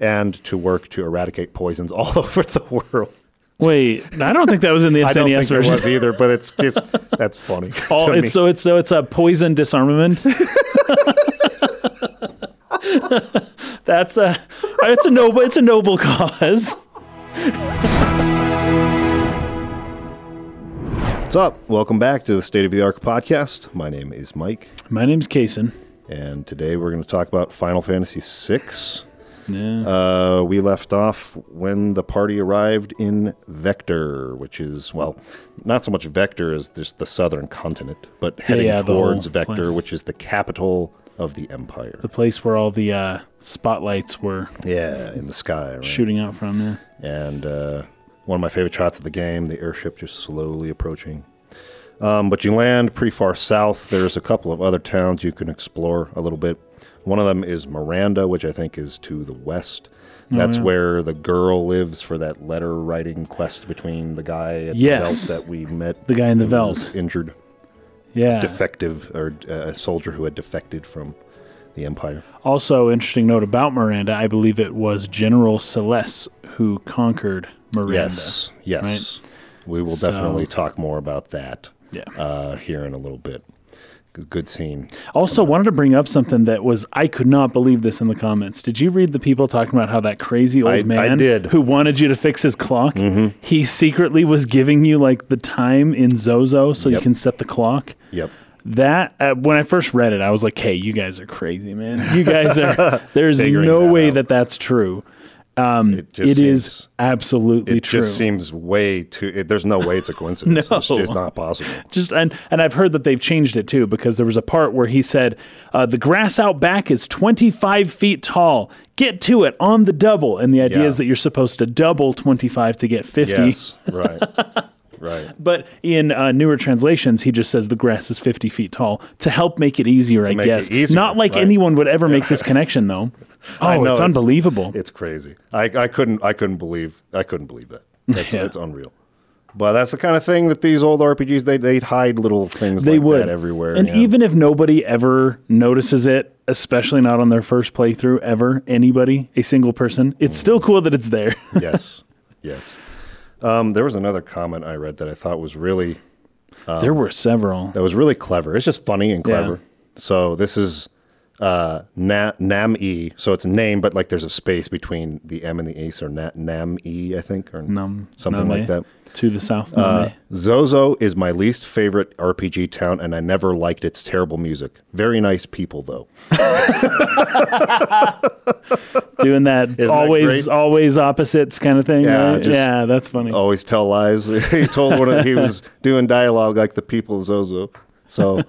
and to work to eradicate poisons all over the world. Wait, I don't think that was in the I don't SNES think version. it was either, but it's just that's funny. All, it's so it's so it's a poison disarmament. That's a it's a noble it's a noble cause. What's up? Welcome back to the State of the Arc podcast. My name is Mike, My name's Kason. and today we're going to talk about Final Fantasy VI. Yeah. Uh, we left off when the party arrived in Vector, which is, well, not so much Vector as just the southern continent, but heading yeah, the towards Vector, place. which is the capital of the Empire. the place where all the uh, spotlights were Yeah, in the sky. Right? shooting out from there. and uh, one of my favorite shots of the game, the airship just slowly approaching. Um, but you land pretty far south. There's a couple of other towns you can explore a little bit. One of them is Miranda, which I think is to the west. That's yeah. where the girl lives for that letter writing quest between the guy at Yes. the Veld that we met. The guy in the Veld. injured, Yeah. defective, or uh, a soldier who had defected from the Empire. also, interesting note about Miranda. I believe it was General Celes who conquered Miranda. Yes, yes. We will So- definitely talk more about that Yeah. uh, here in a little bit. Good- scene. Also, wanted to bring up something that was I could not believe this in the comments. Did you read the people talking about how that crazy old I- I man did. Mm-hmm. who wanted you to fix his clock? He secretly was giving you like the time in Zozo so you can set the clock. Yep. That uh, when I first read it, I was like, "Hey, you guys are crazy, man! You guys are. There's no that way out. that that's true. It It just is seems, absolutely It true. It just seems way too. It, there's no way it's a coincidence. It's No. just not possible. just and and I've heard that they've changed it too because there was a part where he said uh, the grass out back is 25 feet tall. Get to it on the double, and the idea Yeah. is that you're supposed to double 25 to get 50. Yes. Right. right. But in uh, newer translations, he just says the grass is 50 feet tall to help make it easier, I make it guess. easier, Not like right. anyone would ever make this connection, though. Oh, I know, it's unbelievable. It's crazy. I, I couldn't. I couldn't believe. I couldn't believe that. That's Yeah. it's unreal. But that's the kind of thing that these old RPGs they they'd hide little things they like would that everywhere. and yeah. even if nobody ever notices it especially not on their first playthrough ever anybody a single person it's still cool that it's there yes, yes. Um, there was another comment I read that I thought was really there were several that was really clever. It's just funny and clever. Yeah. So this is uh, na- Nam E. So it's name, but like there's a space between the M and the E. So na- Nam E, I think, or Num- something like that. To the south Uh, Zozo is my least favorite RPG town, and I never liked its terrible music. Very nice people, though. doing that that always great? always opposites kind of thing Yeah, right? yeah that's funny Always tell lies. he told one of, he was doing dialogue like the people of Zozo. So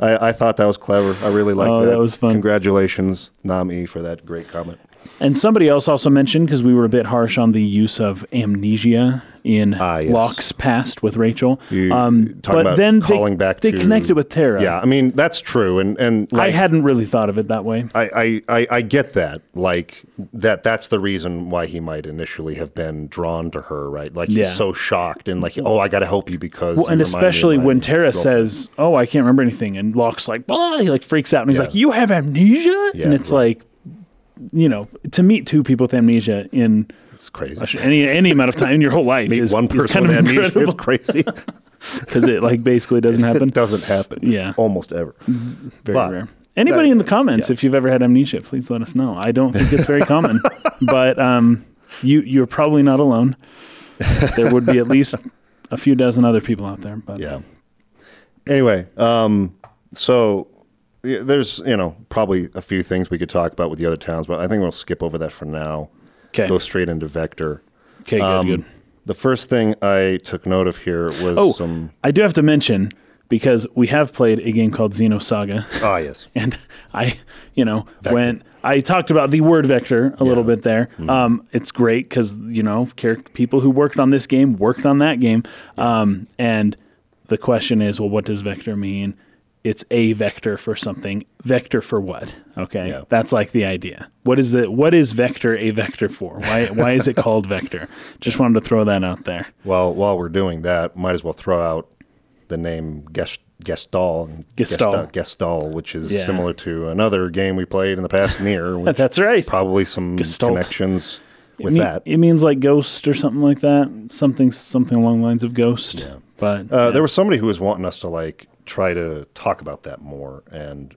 I, I thought that was clever. I really liked Oh, that. that was fun. Congratulations, Nam E, for that great comment. and somebody else also mentioned because we were a bit harsh on the use of amnesia in Ah, yes. Locke's past with Rachel You um, but then calling they, back they to- connected with Terra Yeah, I mean that's true, and and I hadn't really thought of it that way I, I, I, I get that. Like that that's the reason why he might initially have been drawn to her, right? Like he's Yeah. so shocked and like, oh, I gotta help you because Well, you and remind me of especially when Terra girlfriend." says, "Oh, I can't remember anything," and Locke's like, "Blah," he like freaks out, and he's Yeah. like, "You have amnesia," Yeah, and it's right. like, you know, to meet two people with amnesia in It's crazy. any any amount of time in your whole life Meet is, one is person kind of with amnesia incredible is crazy. because it like basically doesn't happen. it doesn't happen. Yeah. almost ever. Very but rare. Anybody that- in the comments, yeah. if you've ever had amnesia, please let us know. I don't think it's very common, but um, you you're probably not alone. There would be at least a few dozen other people out there. But Yeah. Anyway, um, so there's you know probably a few things we could talk about with the other towns, but I think we'll skip over that for now. Okay, Go straight into Vector. okay, good, Um, good. The first thing I took note of here was Oh, some. I do have to mention because we have played a game called Xenosaga, Ah, yes. and I, you know, when I talked about the word vector a little bit there, Mm-hmm. um, it's great because you know, people who worked on this game worked on that game, um, and the question is, well, what does vector mean? It's a vector for something. Vector for what? Okay, Yeah. that's like the idea. What is the what is vector a vector for? Why why is it called vector? Just wanted to throw that out there. Well, while we're doing that, might as well throw out the name Gest- Gestalt, Gestalt. Gestalt, which is Yeah. similar to another game we played in the past NieR, That's right. probably some Gestalt. connections It with mean- that. It means like ghost or something like that. Something something along the lines of ghost. Yeah. But Uh, yeah. There was somebody who was wanting us to like try to talk about that more, and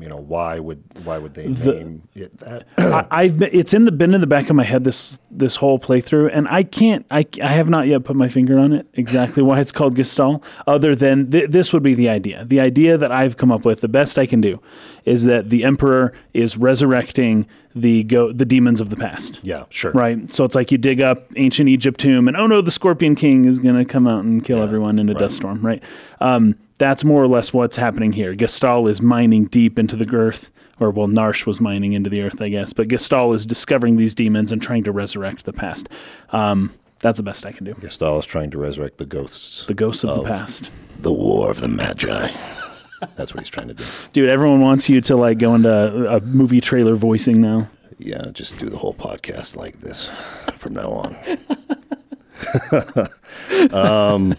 you know why would why would they The- name it that? I, I've been, it's in the been in the back of my head this this whole playthrough, and I can't I, I have not yet put my finger on it exactly why it's called Gestalt. Other than th- this would be the idea. The idea that I've come up with, the best I can do, is that the Emperor is resurrecting the go the demons of the past. yeah, sure. Right. So it's like you dig up ancient Egypt tomb and oh no, the Scorpion King is going to come out and kill everyone in a dust storm, right? Um, that's more or less what's happening here. Gestalt is mining deep into the earth, or well, Narshe was mining into the earth, I guess, but Gestalt is discovering these demons and trying to resurrect the past. Um, that's the best I can do. Gestalt is trying to resurrect the ghosts. The ghosts of, Of- the past. The War of the Magi. That's what he's trying to do. Dude, everyone wants you to like go into a movie trailer voicing now. Yeah, just do the whole podcast like this from now on. um,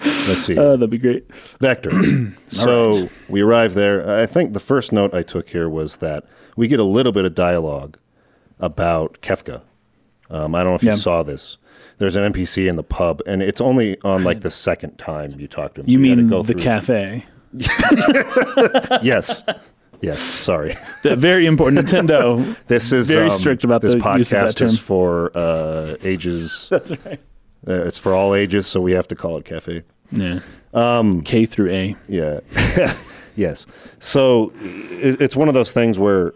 let's see. Uh, that'd be great. Vector. so right. we arrive there. I think the first note I took here was that we get a little bit of dialogue about Kefka. Um, I don't know if Yeah. you saw this. There's an NPC in the pub, and it's only on like the second time you talk to him. so You gotta mean go the cafe? Yes, yes. Sorry. The very important Nintendo. This is Very um, strict about this podcast use of that is for uh, ages. That's right. Uh, it's for all ages, so we have to call it cafe. Yeah. Um, K through A. Yeah. yes. So it, it's one of those things where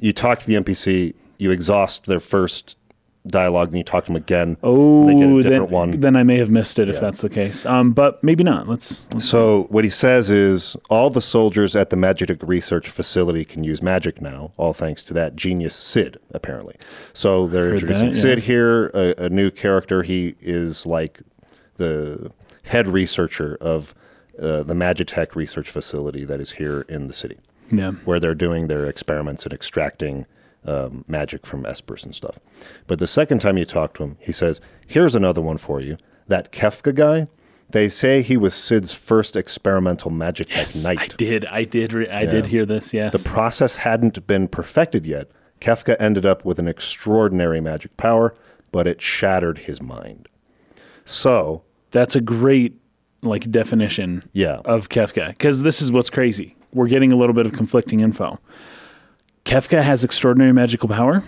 you talk to the NPC, you exhaust their first dialogue, then you talk to them again. Oh, they get a then, different one. then I may have missed it if Yeah. that's the case. Um, but maybe not. Let's. So what he says is all the soldiers at the Magic Research Facility can use magic now, all thanks to that genius Cid, apparently. So they're introducing that, yeah. Cid here, a, a new character. He is like the head researcher of uh, the Magitech Research Facility that is here in the city. Yeah. where they're doing their experiments and extracting um, magic from espers and stuff. But the second time you talk to him, he says, Here's another one for you. That Kefka guy, they say he was Cid's first experimental magic Yes, I did. I did. Re- I did hear this. Yes. The process hadn't been perfected yet. Kefka ended up with an extraordinary magic power, but it shattered his mind. So, That's a great like definition yeah. of Kefka because this is what's crazy. We're getting a little bit of conflicting info. Kefka has extraordinary magical power.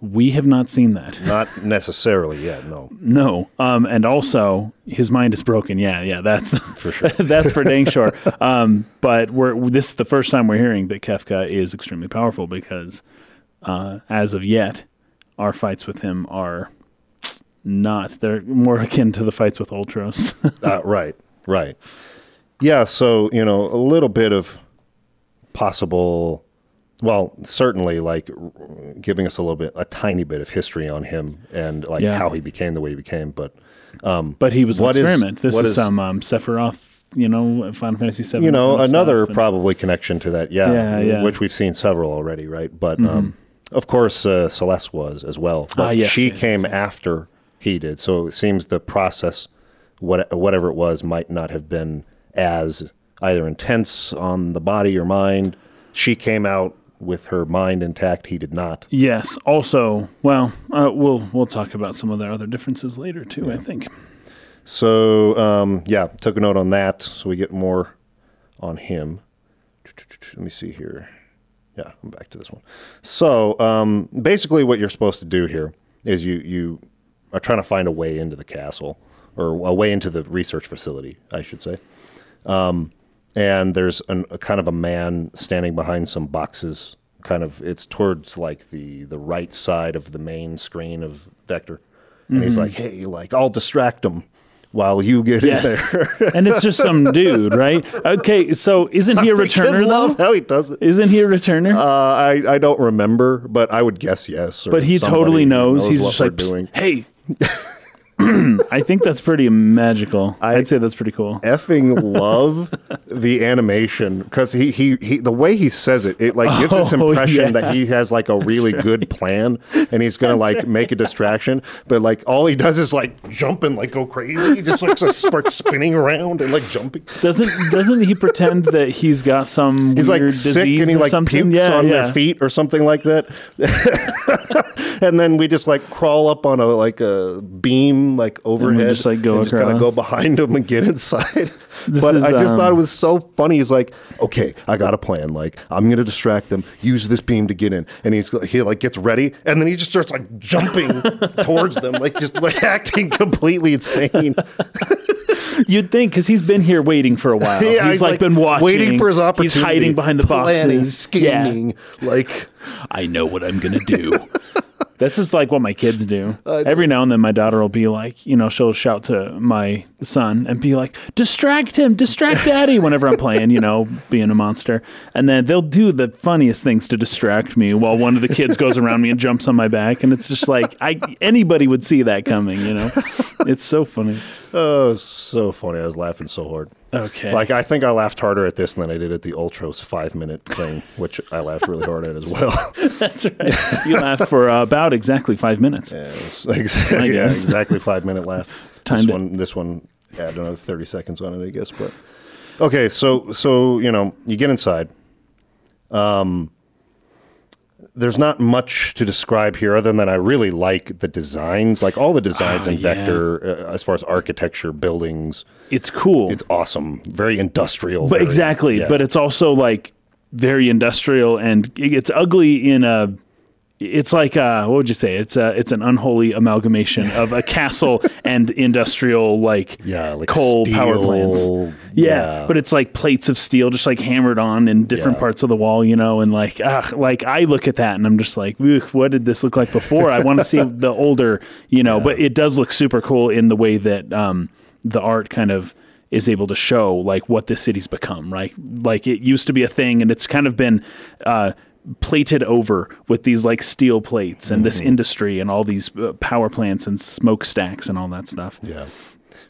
We have not seen that. Not necessarily yet, no, No. Um, and also his mind is broken. Yeah, yeah, that's for sure. that's for dang sure. Um, but we're this is the first time we're hearing that Kefka is extremely powerful because uh, as of yet, our fights with him are not. They're more akin to the fights with Ultros. Uh, right, right. Yeah, so, you know, a little bit of possible, well, certainly like giving us a little bit, a tiny bit of history on him and like Yeah. how he became the way he became. But, but he was an What is- experiment. this is is- some um, Sephiroth, you know, Final Fantasy VII. you know, another stuff and- probably connection to that, yeah, Yeah, yeah. Mm-hmm. which we've seen several already, right? But, um, of course, uh, Celes was as well. But Ah, yes, she yes, came after he did. So it seems the process, what, whatever it was, might not have been as either intense on the body or mind. She came out with her mind intact. He did not. Yes. Also, well, uh, we'll we'll talk about some of their other differences later too. I think. So, um, yeah, took a note on that. So we get more on him. Let me see here. Yeah, I'm back to this one. So, um, basically, what you're supposed to do here is you you are trying to find a way into the castle or a way into the research facility, I should say. Um, and there's an, a kind of a man standing behind some boxes. Kind of, it's towards like the the right side of the main screen of Vector, and he's like, "Hey, like I'll distract him while you get Yes. in there." and it's just some dude, right? Okay, so isn't he a returner love though? how he does it. Isn't he a returner? Uh, I I don't remember, but I would guess yes. or but he totally who knows. He's just like, hey, I think that's pretty magical. I- would say that's pretty cool. effing love the animation because he, he he the way he says it it like gives this Oh, impression yeah. that he has like a really good plan and he's gonna like make a distraction but like all he does is like jump and like go crazy he just like starts spinning around and like jumping Doesn't doesn't he pretend that he's got some he's weird like sick disease and he like something? pukes yeah, on yeah. their feet or something like that and then we just like crawl up on a like a beam like overhead just, like, go and just kind of go behind him and get inside. But is, i just um, thought it was so funny. He's like okay i got a plan. Like i'm gonna distract them use this beam to get in. And he's he like gets ready and then he just starts like jumping towards them like just like acting completely insane. You'd think because he's been here waiting for a while. Yeah, he's, like, been watching, waiting for his opportunity He's hiding behind the planning, boxes, scheming like I know what I'm gonna do. This is like what my kids do. Every now and then, my daughter will be like, you know, she'll shout to my son and be like, "Distract him, distract daddy!" Whenever I'm playing, you know, being a monster, and then they'll do the funniest things to distract me while one of the kids goes around me and jumps on my back, and it's just like, I anybody would see that coming, you know. It's so funny. oh so funny i was laughing so hard Okay, Like I think I laughed harder at this than I did at the Ultros five minute thing, which I laughed really hard at as well. that's right. You laughed for uh, about exactly five minutes. Yeah, exactly, yeah, exactly five minute laugh. Timed this it. one, this one had another thirty seconds on it, I guess. But okay, so so you know, you get inside. Um, there's not much to describe here other than I really like the designs, like all the designs Oh, in yeah. Vector, uh, as far as architecture, buildings. It's cool. It's awesome, very industrial. But very- exactly, yeah. but it's also like very industrial and it's ugly in a it's like uh what would you say? It's a it's an unholy amalgamation of a castle and industrial like yeah, like coal power plants. Yeah, but it's like plates of steel just like hammered on in different Yeah. parts of the wall, you know, and like ah, like I look at that and I'm just like, what did this look like before? I want to see the older, you know, but it does look super cool in the way that um the art kind of is able to show like what this city's become, right? Like it used to be a thing and it's kind of been uh plated over with these like steel plates and Mm-hmm. this industry and all these uh, power plants and smokestacks and all that stuff yeah,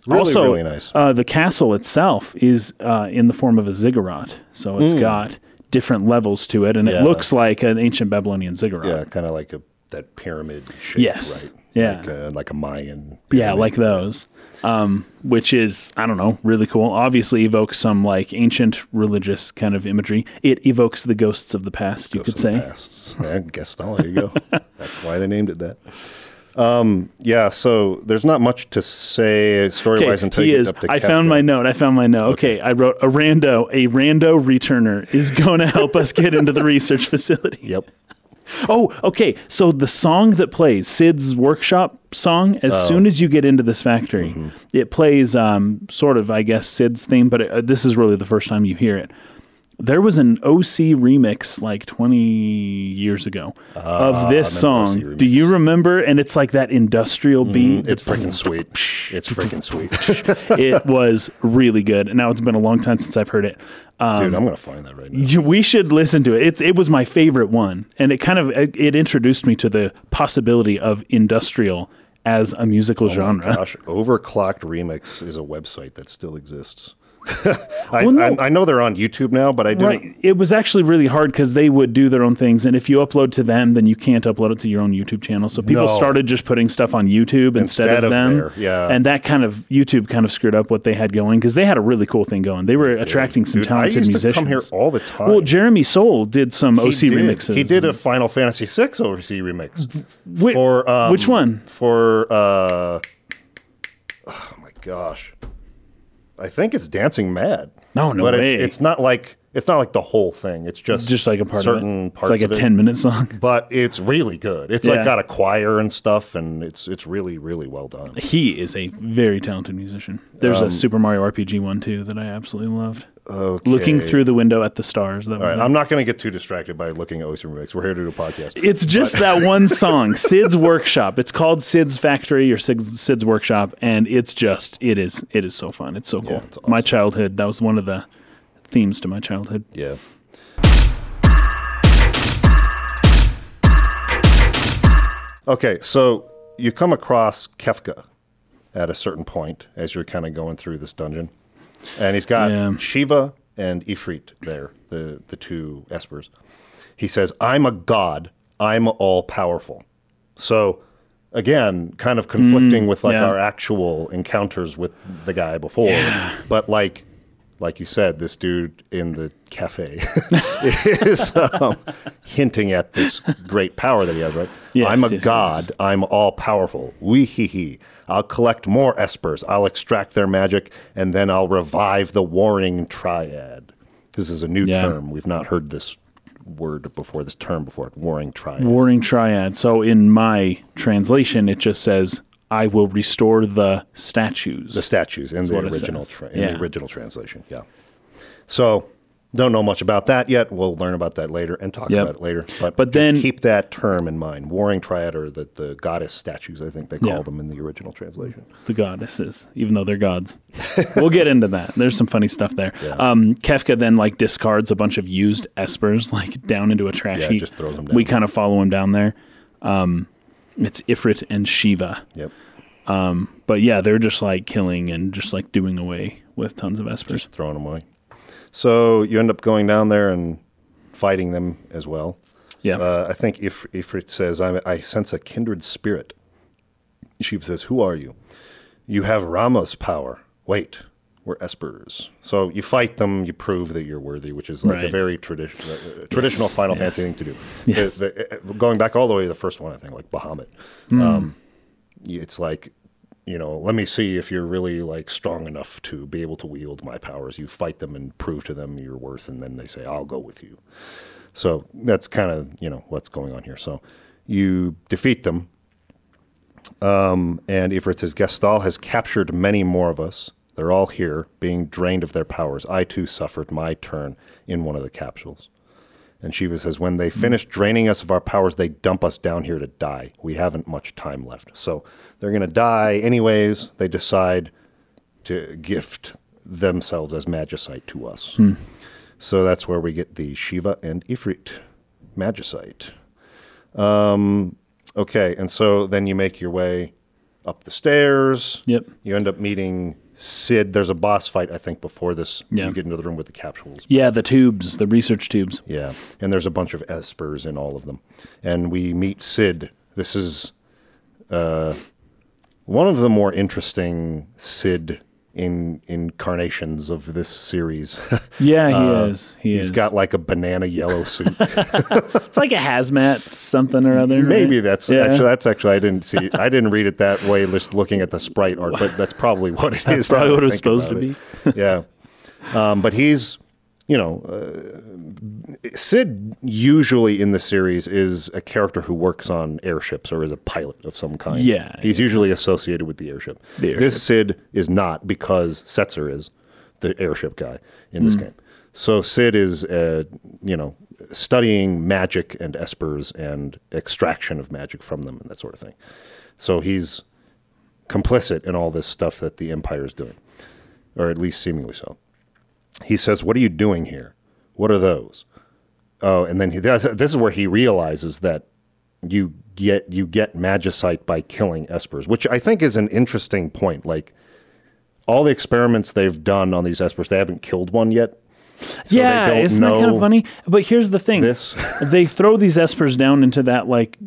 really, also, really nice. Uh, the castle itself is uh, in the form of a ziggurat, so it's got different levels to it, and. Yeah. it looks like an ancient Babylonian ziggurat. Yeah, kind of like a that pyramid shape, Yes. right? Yeah. like a, like a Mayan. Yeah, like those. Um, which is I don't know, really cool. Obviously, evokes some like ancient religious kind of imagery. It evokes the ghosts of the past. You could Some say. pasts. Yeah, Gaston, there you go. That's why they named it that. Um, yeah, so there's not much to say story wise until you is. get up to I Kefka. found my note. I found my note. Okay. I wrote a rando. A rando returner is going to help us get into the research facility. Yep. Oh, okay. So the song that plays, Cid's workshop song, as Oh. soon as you get into this factory, Mm-hmm. it plays um, sort of, I guess, Cid's theme, but uh this is really the first time you hear it. There was an OC remix like 20 years ago of this Ah, remember song. Do you remember? And it's like that industrial beat. It's freaking sweet. It's freaking sweet. it was really good. And now it's been a long time since I've heard it. Um, Dude, I'm going to find that right now. we should listen to it. It's it was my favorite one, and it kind of it, it introduced me to the possibility of industrial as a musical genre. Gosh, Overclocked Remix is a website that still exists. I, Well, no. I, I know they're on YouTube now, but I didn't. Right. It was actually really hard because they would do their own things, and if you upload to them, then you can't upload it to your own YouTube channel. So people No. started just putting stuff on YouTube instead, Instead of, of them. there, yeah. And that kind of YouTube kind of screwed up what they had going because they had a really cool thing going. They were attracting some Dude, I talented used musicians. to come here all the time. well, Jeremy Soule did some he OC did. remixes. He did a Final Fantasy VI OC remix Whi- for um, which one? For uh, oh my gosh, I think it's Dancing Mad. No, no but way. It's, it's not like it's not like the whole thing. It's just just like a part certain of it. parts It's like a ten minute song. But it's really good. It's Yeah. like got a choir and stuff, and it's it's really really well done. He is a very talented musician. There's Um, a Super Mario RPG one too that I absolutely loved. Okay. Looking through the window at the stars. That was All right. I'm not going to get too distracted by looking at OC remix. We're here to do a podcast. It's just that one song, Cid's Workshop. It's called Cid's Factory or Cid's, Cid's Workshop, and it's just it is it is so fun. It's so cool. it's My childhood. That was one of the themes to my childhood. Yeah. Okay, so you come across Kefka, at a certain point as you're kind of going through this dungeon, and he's got Yeah. Shiva and Ifrit there, the the two espers. He says, "I'm a god. I'm all powerful." So again, kind of conflicting with like Mm, yeah. our actual encounters with the guy before, but like like you said, this dude in the cafe is um, hinting at this great power that he has, right? Yes, I'm a yes, god. yes. I'm all powerful. Wee hee hee. I'll collect more espers. I'll extract their magic, and then I'll revive the warring triad. This is a new Yeah. term. We've not heard this word before, this term before. Warring triad. Warring triad. So in my translation, it just says, "I will restore the statues." the statues in the original tra- in Yeah. the original translation. Yeah. So don't know much about that yet. We'll learn about that later and talk Yep. about it later. But, But just then- keep that term in mind. Warring triad or the, the goddess statues, I think they call Yeah. them in the original translation. the goddesses, even though they're gods. we'll get into that. There's some funny stuff there. Um, Kefka then like discards a bunch of used espers like down into a trash Yeah, heap. just throws them We kind of follow him down there. Um, it's Ifrit and Shiva, Yep. but yeah, they're just like killing and just like doing away with tons of espers. Just throwing them away. So you end up going down there and fighting them as well. yeah, Uh, I think if Ifrit says, I, I sense a kindred spirit. Shiva says, Who are you? You have Ramuh's power. Wait, we're Espers. So you fight them, you prove that you're worthy, which is like a very traditional, uh, traditional Yes, Final yes. Fantasy thing to do. Yes. The- the- uh, going back all the way to the first one, I think, like Bahamut. Hmm. Um, it's like, you know, let me see if you're really like strong enough to be able to wield my powers. You fight them and prove to them your worth, and then they say, I'll go with you. So that's kind of you know what's going on here. So you defeat them, um, and Ifrit says Gestahl has captured many more of us. They're all here, being drained of their powers. I too suffered my turn in one of the capsules. And Shiva says, when they finish draining us of our powers, they dump us down here to die. We haven't much time left. So they're going to die anyways. They decide to gift themselves as magicite to us. So that's where we get the Shiva and Ifrit magicite. Um, okay, and so then you make your way up the stairs. Yep. You end up meeting Cid. There's a boss fight, I think, before this. Yeah. You get into the room with the capsules. yeah, the tubes, the research tubes. Yeah, and there's a bunch of espers in all of them, and we meet Cid. This is uh, one of the more interesting Cid in incarnations of this series. Yeah, he is. He Uh, He's is. got like a banana yellow suit. it's like a hazmat something or other. Maybe right? that's Yeah. actually that's actually I didn't see I didn't read it that way just looking at the sprite art, but that's probably what it is. That's probably what it was supposed to about be. it. yeah. Um, but he's, you know, uh, Cid usually in the series is a character who works on airships or is a pilot of some kind. Yeah, He's usually associated with the airship. The airship. This Cid is not because Setzer is the airship guy in this game. So Cid is, uh, you know, studying magic and espers and extraction of magic from them and that sort of thing. So he's complicit in all this stuff that the Empire is doing, or at least seemingly so. He says, "What are you doing here? What are those?" Oh, and then he does. This is where he realizes that you get you get magicite by killing espers, which I think is an interesting point. Like all the experiments they've done on these espers, they haven't killed one yet. So they yeah, isn't that kind of funny? But here's the thing: This, they throw these espers down into that like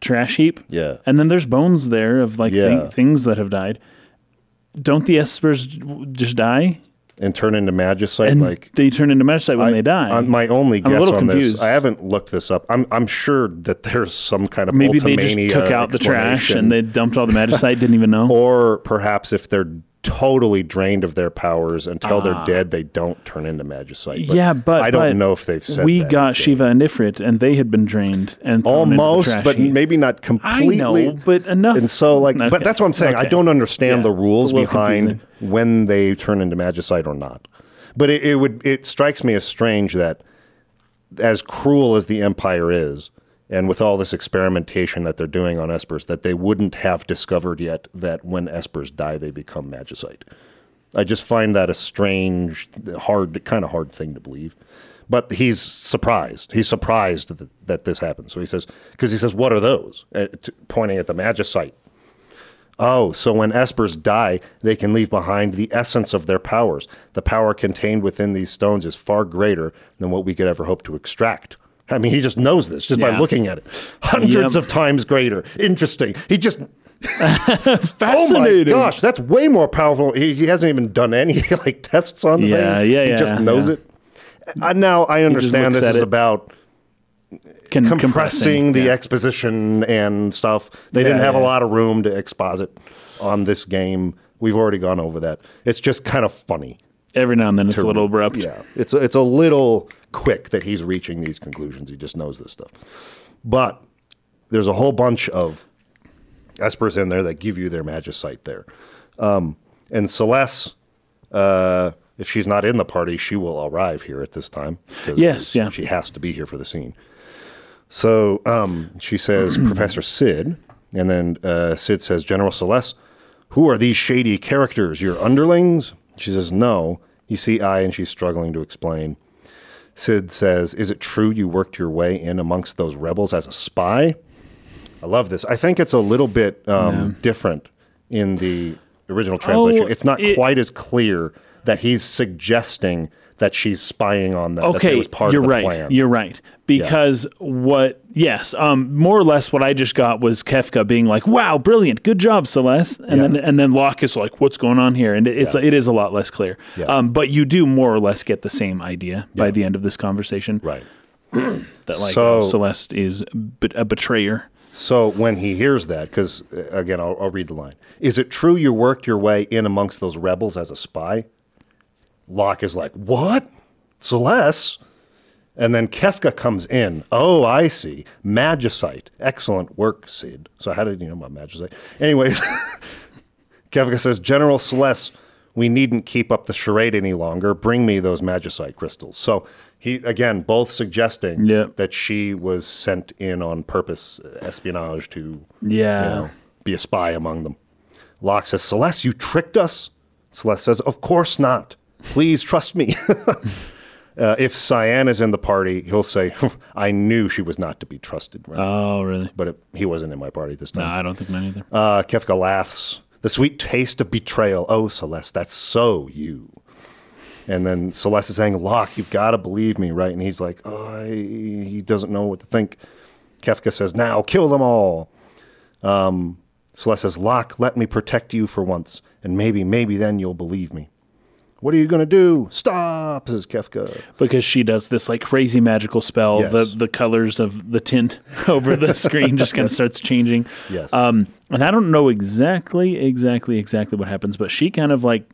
trash heap. yeah, And then there's bones there of like Yeah. things that have died. Don't the espers just die? And turn into magicite. And like they turn into magicite when I- they die. I- my only guess on confused. this, I haven't looked this up. I'm I'm sure that there's some kind of Maybe they just took out the trash and they dumped all the magicite, didn't even know. or perhaps if they're totally drained of their powers until they're dead, they don't turn into magicite. But Ah. yeah, but I don't but know if they've said we got Shiva and Ifrit, and they had been drained and thrown into the almost, but heap. maybe not completely I know, but enough. And so, like, Okay. but that's what I'm saying. I don't understand Yeah. the rules It's a little behind confusing. when they turn into magicite or not. But it, it would it strikes me as strange that, as cruel as the Empire is, and with all this experimentation that they're doing on espers, that they wouldn't have discovered yet that when espers die, they become magicite. I just find that a strange, hard, kind of hard thing to believe. But he's surprised. He's surprised that, that this happens. So he says, because he says, "What are those?" Eh, t- pointing at the magicite. Oh, so when espers die, they can leave behind the essence of their powers. The power contained within these stones is far greater than what we could ever hope to extract. I mean, he just knows this just by looking at it. Hundreds Yep. of times greater. Interesting. He just Fascinating. Oh my gosh, that's way more powerful. He, he hasn't even done any like tests on the Yeah, thing. yeah, He just knows yeah. it. Uh, now I understand this is it. about Con- compressing the yeah. exposition and stuff. They Yeah, didn't have a lot of room to exposit on this game. We've already gone over that. It's just kind of funny. Every now and then it's a little abrupt. Yeah, it's a, it's a little quick that he's reaching these conclusions. He just knows this stuff. But there's a whole bunch of espers in there that give you their magicite there. Um, and Celes, uh, if she's not in the party, she will arrive here at this time. Yes, yeah. She has to be here for the scene. So um, she says, Professor Cid. And then uh, Cid says, General Celes, who are these shady characters? Your underlings? She says, No. You see I, and she's struggling to explain. Cid says, Is it true you worked your way in amongst those rebels as a spy? I love this. I think it's a little bit um, different in the original translation. Oh, it's not it- quite as clear that he's suggesting that she's spying on them. Okay, was part you're of the right. plan. You're right. Because what? Yes, um, more or less, what I just got was Kefka being like, "Wow, brilliant, good job, Celes," and Yeah. then and then Locke is like, "What's going on here?" And it's Yeah. it is a lot less clear. Yeah. Um, but you do more or less get the same idea by Yeah. the end of this conversation right. that like So- uh, Celes is a betrayer. So when he hears that, because again, I'll, I'll read the line. Is it true you worked your way in amongst those rebels as a spy? Locke is like, What? Celes? And then Kefka comes in. Oh, I see. Magicite. Excellent work, Cid. So how did you know about Magicite? Anyways, Kefka says, General Celes, we needn't keep up the charade any longer. Bring me those Magicite crystals. So he, again, both suggesting Yep. that she was sent in on purpose, uh, espionage to Yeah. you know, be a spy among them. Locke says, Celes, you tricked us? Celes says, Of course not. Please trust me. uh, if Cyan is in the party, he'll say, I knew she was not to be trusted. Right? Oh, really? but it, he wasn't in my party this time. No. I don't think mine either. Uh, Kefka laughs. The sweet taste of betrayal. Oh, Celes, that's so you. And then Celes is saying, Locke, you've got to believe me, right? And he's like, oh, I, he doesn't know what to think. Kefka says, now kill them all. Um, Celes says, Locke, let me protect you for once, and maybe, maybe then you'll believe me. What are you going to do? Stop, says Kefka. because she does this like crazy magical spell. Yes. The the colors of the tint over the screen just kind of starts changing. Yes. Um, and I don't know exactly, exactly, exactly what happens, but she kind of like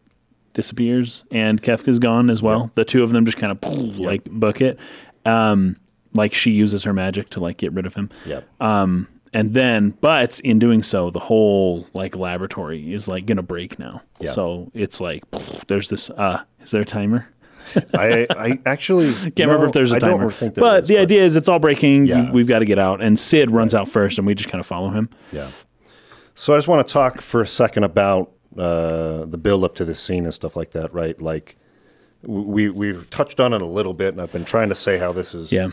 disappears, and Kefka's gone as well. The two of them just kind of like book it. Um, like she uses her magic to like get rid of him. Yep. Um, and then, but in doing so, the whole like laboratory is like gonna break now. Yeah. So it's like there's this. Uh, is there a timer? I, I actually Can't remember if there's a I timer. don't think there but is, the idea is it's all breaking. Yeah. We've got to get out. And Cid runs out first, and we just kind of follow him. Yeah. So I just want to talk for a second about uh, the build up to this scene and stuff like that, right? Like we we've touched on it a little bit, and I've been trying to say how this is Yeah.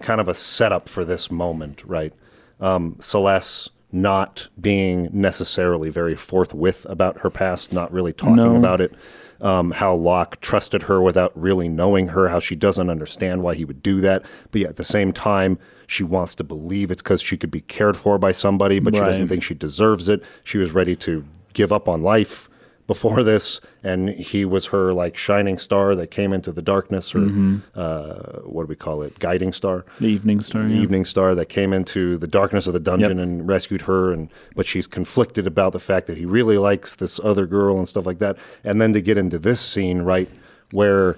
kind of a setup for this moment, right? Um, Celes not being necessarily very forthwith about her past, not really talking No. about it. Um, how Locke trusted her without really knowing her, how she doesn't understand why he would do that. But yet at the same time, she wants to believe it's because she could be cared for by somebody, but she doesn't think she deserves it. She was ready to give up on life before this, and he was her like shining star that came into the darkness, or Mm-hmm. uh, what do we call it? Guiding star The evening star. Yeah. evening star that came into the darkness of the dungeon Yep. and rescued her and but she's conflicted about the fact that he really likes this other girl and stuff like that and then to get into this scene right where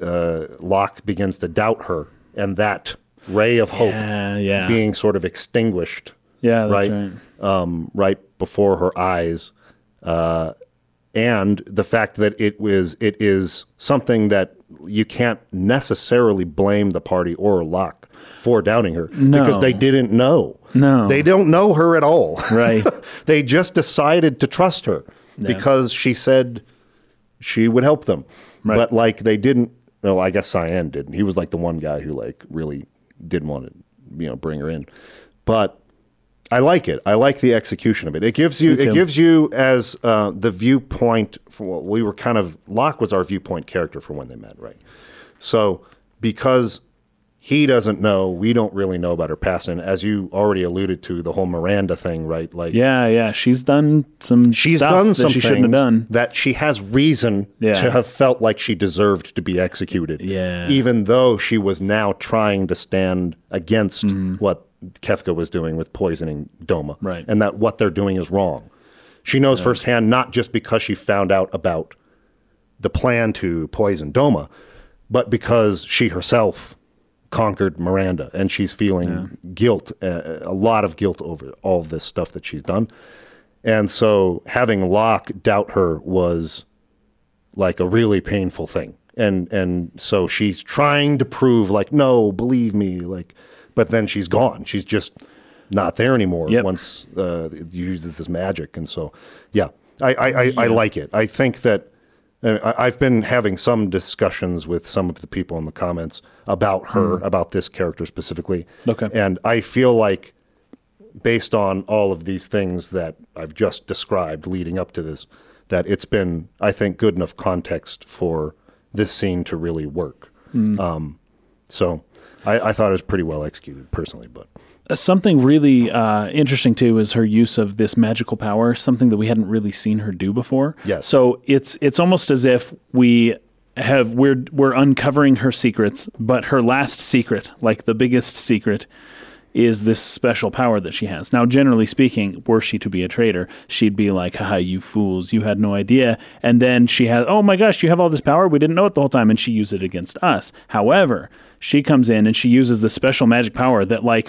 uh, Locke begins to doubt her and that ray of hope Yeah. Yeah. being sort of extinguished yeah. That's right, right. Um, right before her eyes, uh, and the fact that it was it is something that you can't necessarily blame the party or Locke for doubting her because they didn't know. No. they don't know her at all. Right. they just decided to trust her because she said she would help them. Right. But like they didn't. Well, I guess Cyan didn't. He was like the one guy who like really didn't want to, you know, bring her in. But I like it. I like the execution of it. It gives you it gives you as uh, the viewpoint. For, we were kind of Locke was our viewpoint character for when they met, right? So because he doesn't know, we don't really know about her past, and as you already alluded to, the whole Miranda thing, right? Like Yeah, yeah. She's done some she's done that some she shouldn't have done. that she has reason Yeah. to have felt like she deserved to be executed. Yeah. Even though she was now trying to stand against what Kefka was doing with poisoning Doma. Right. And that what they're doing is wrong. She knows firsthand not just because she found out about the plan to poison Doma, but because she herself conquered Miranda and she's feeling guilt, uh, a lot of guilt over all this stuff that she's done. And so having Locke doubt her was like a really painful thing. And and so she's trying to prove like no, believe me, like but then she's gone. She's just not there anymore Yep. once uh, it uses this magic. And so yeah, I I, I, I like it. I think that I- I've been having some discussions with some of the people in the comments about her, about this character specifically. Okay. And I feel like based on all of these things that I've just described leading up to this, that it's been, I think, good enough context for this scene to really work. Um, so I, I thought it was pretty well executed personally, but Uh, Something really uh, interesting too is her use of this magical power, something that we hadn't really seen her do before. Yes. So it's it's almost as if we have we're we're uncovering her secrets, but her last secret, like the biggest secret, is this special power that she has. Now, generally speaking, were she to be a traitor, she'd be like, haha, you fools, you had no idea. And then she has, oh my gosh, you have all this power. We didn't know it the whole time. And she used it against us. However, she comes in and she uses this special magic power that, like,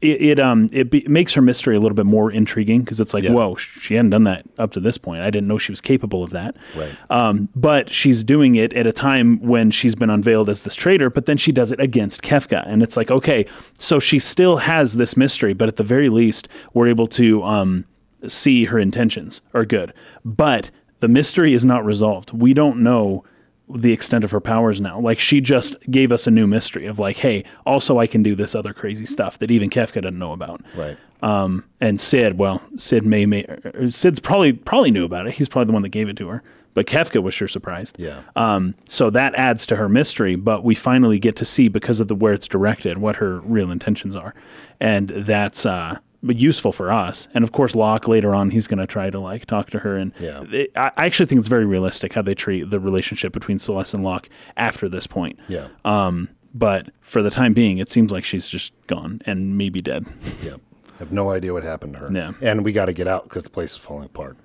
it, it um it be, makes her mystery a little bit more intriguing because it's like, Yeah. whoa, she hadn't done that up to this point. I didn't know she was capable of that. Right. Um, but she's doing it at a time when she's been unveiled as this traitor, but then she does it against Kefka. And it's like, okay, so she still has this mystery, but at the very least, we're able to um, see her intentions are good. But the mystery is not resolved. We don't know the extent of her powers now. Like she just gave us a new mystery of like, hey, also I can do this other crazy stuff that even Kefka doesn't know about. right. Um, and Cid, well, Cid may, may er, Cid's probably probably knew about it. He's probably the one that gave it to her. But Kefka was sure surprised. Yeah. Um, so that adds to her mystery, but we finally get to see because of the where it's directed what her real intentions are, and that's uh, useful for us. And of course, Locke later on he's going to try to like talk to her, and Yeah. I actually think it's very realistic how they treat the relationship between Celes and Locke after this point. Yeah. Um, but for the time being, it seems like she's just gone and maybe dead. Yeah. Have no idea what happened to her. Yeah. And we got to get out because the place is falling apart.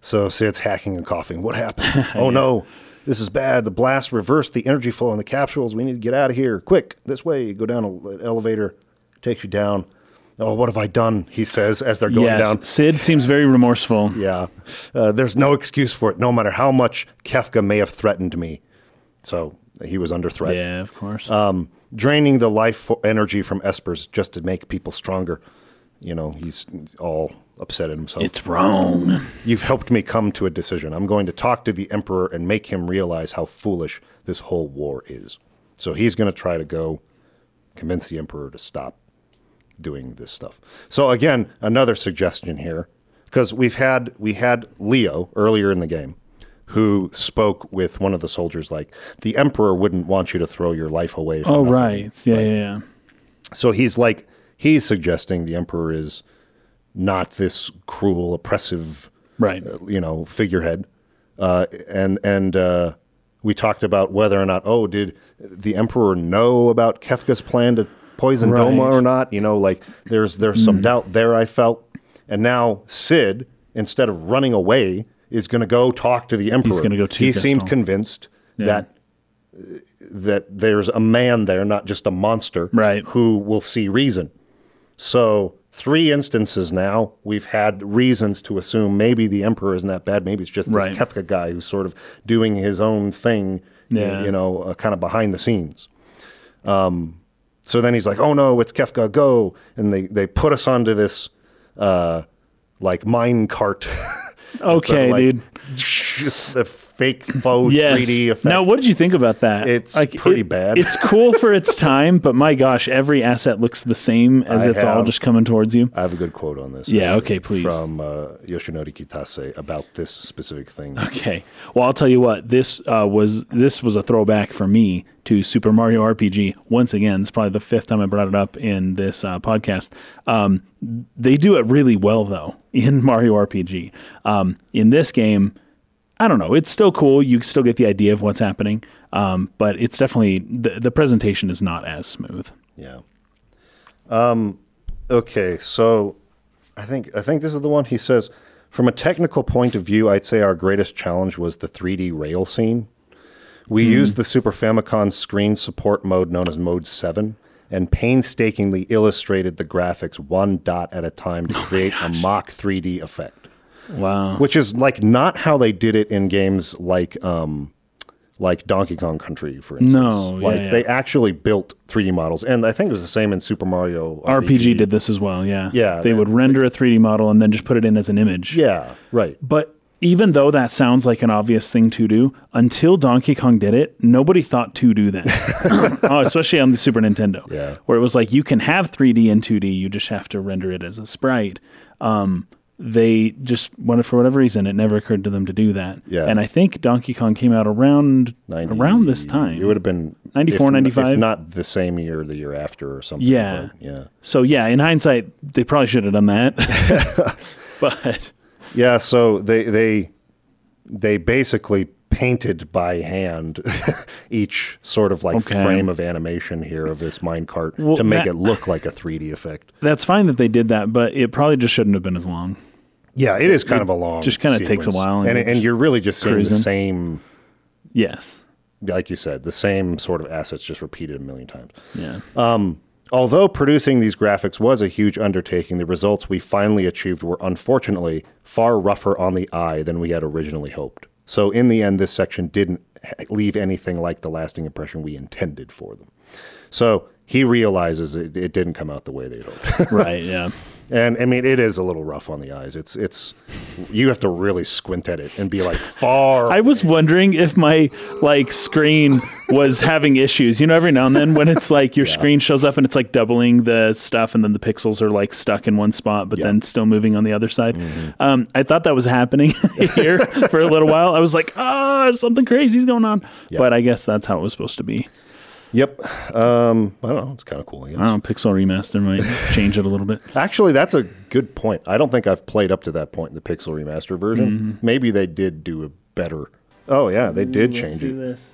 So Cid's hacking and coughing. What happened? oh no, this is bad. The blast reversed the energy flow in the capsules. We need to get out of here. Quick, this way. Go down an elevator, takes you down. Oh, what have I done? He says as they're going yes, down. Cid seems very remorseful. Yeah. Uh, there's no excuse for it, no matter how much Kefka may have threatened me. So he was under threat. Yeah, of course. Um, draining the life energy from espers just to make people stronger. You know, he's all upset at himself. it's wrong. You've helped me come to a decision. I'm going to talk to the Emperor and make him realize how foolish this whole war is. So he's going to try to go convince the Emperor to stop doing this stuff. So again, another suggestion here, because we've had we had Leo earlier in the game, who spoke with one of the soldiers like the Emperor wouldn't want you to throw your life away. Oh, nothing." right. Yeah, yeah, yeah. So he's like he's suggesting the Emperor is not this cruel, oppressive Right. you know figurehead uh, and and uh, we talked about whether or not oh did the emperor know about Kefka's plan to poison Right. Doma or not you know like there's there's some doubt there I felt and now Cid instead of running away is going to go talk to the emperor He's gonna go to he seemed convinced that uh, that there's a man there not just a monster Right. who will see reason so three instances now we've had reasons to assume maybe the emperor isn't that bad. Maybe it's just this Right. Kefka guy who's sort of doing his own thing, you- Yeah. you know, uh, kind of behind the scenes. Um, so then he's like, "Oh no, it's Kefka, go!" And they they put us onto this uh, like mine cart. Okay, like- dude. the fake faux Yes. 3D effect. Now, what did you think about that? It's like, pretty bad. It's cool for its time, but my gosh, every asset looks the same as I it's all just coming towards you. I have a good quote on this. Yeah, okay, please. From uh, Yoshinori Kitase about this specific thing. Okay. Well, I'll tell you what. This uh, was this was a throwback for me to Super Mario RPG. Once again, it's probably the fifth time I brought it up in this uh, podcast. Um, they do it really well though in Mario RPG. Um, in this game, I don't know. It's still cool. You still get the idea of what's happening, um, but it's definitely the the presentation is not as smooth. Yeah. Um, okay, so I think I think this is the one he says. From a technical point of view, I'd say our greatest challenge was the 3D rail scene. We used the Super Famicom screen support mode known as Mode 7 and painstakingly illustrated the graphics one dot at a time to create a mock 3D effect, Wow. which is like not how they did it in games like um, like Donkey Kong Country, for instance. No, yeah, like yeah. they actually built 3D models, and I think it was the same in Super Mario RPG did this as well. Yeah. Yeah, They that- would render a 3D model and then just put it in as an image. Yeah, right. But even though that sounds like an obvious thing to do, until Donkey Kong did it, nobody thought to do that. oh, especially on the Super Nintendo, Yeah. where it was like you can have 3D and 2D, you just have to render it as a sprite. Um, they just wanted for whatever reason it never occurred to them to do that. Yeah. And I think Donkey Kong came out around 90 around this time. It would have been 94, if, 95? if not the same year, the year after, or something. Yeah. but yeah, So yeah, in hindsight, they probably should have done that. but yeah. So they they they basically painted by hand each sort of like Okay. frame of animation here of this minecart Well, to make that- it look like a 3D effect. that's fine that they did that, but it probably just shouldn't have been as long. Yeah, it is kind of a long. just kinda takes a while and and, you're and you're really just seeing cruising. the same, Yes. like you said, the same sort of assets just repeated a million times. Yeah. Um, although producing these graphics was a huge undertaking, the results we finally achieved were unfortunately far rougher on the eye than we had originally hoped. So, in the end, this section didn't leave anything like the lasting impression we intended for them. So, he realizes it, it didn't come out the way they hoped. right. Yeah. And I mean, it is a little rough on the eyes. It's, it's, you have to really squint at it and be like far. I was wondering if my like screen was having issues. You know, every now and then when it's like your screen shows up and it's like doubling the stuff, and then the pixels are like stuck in one spot, but Yeah. Mm-hmm. then still moving on the other side. Um, I thought that was happening here for a little while. I was like, oh, something crazy's going on. Yeah. But I guess that's how it was supposed to be. Yep. Um, I don't know. It's kind of cool. I guess. I don't know, Pixel Remaster might change it a little bit. Actually, that's a good point. I don't think I've played up to that point in the Pixel remaster version. Mm-hmm. Maybe they did do a better. Oh yeah, they did change it. this.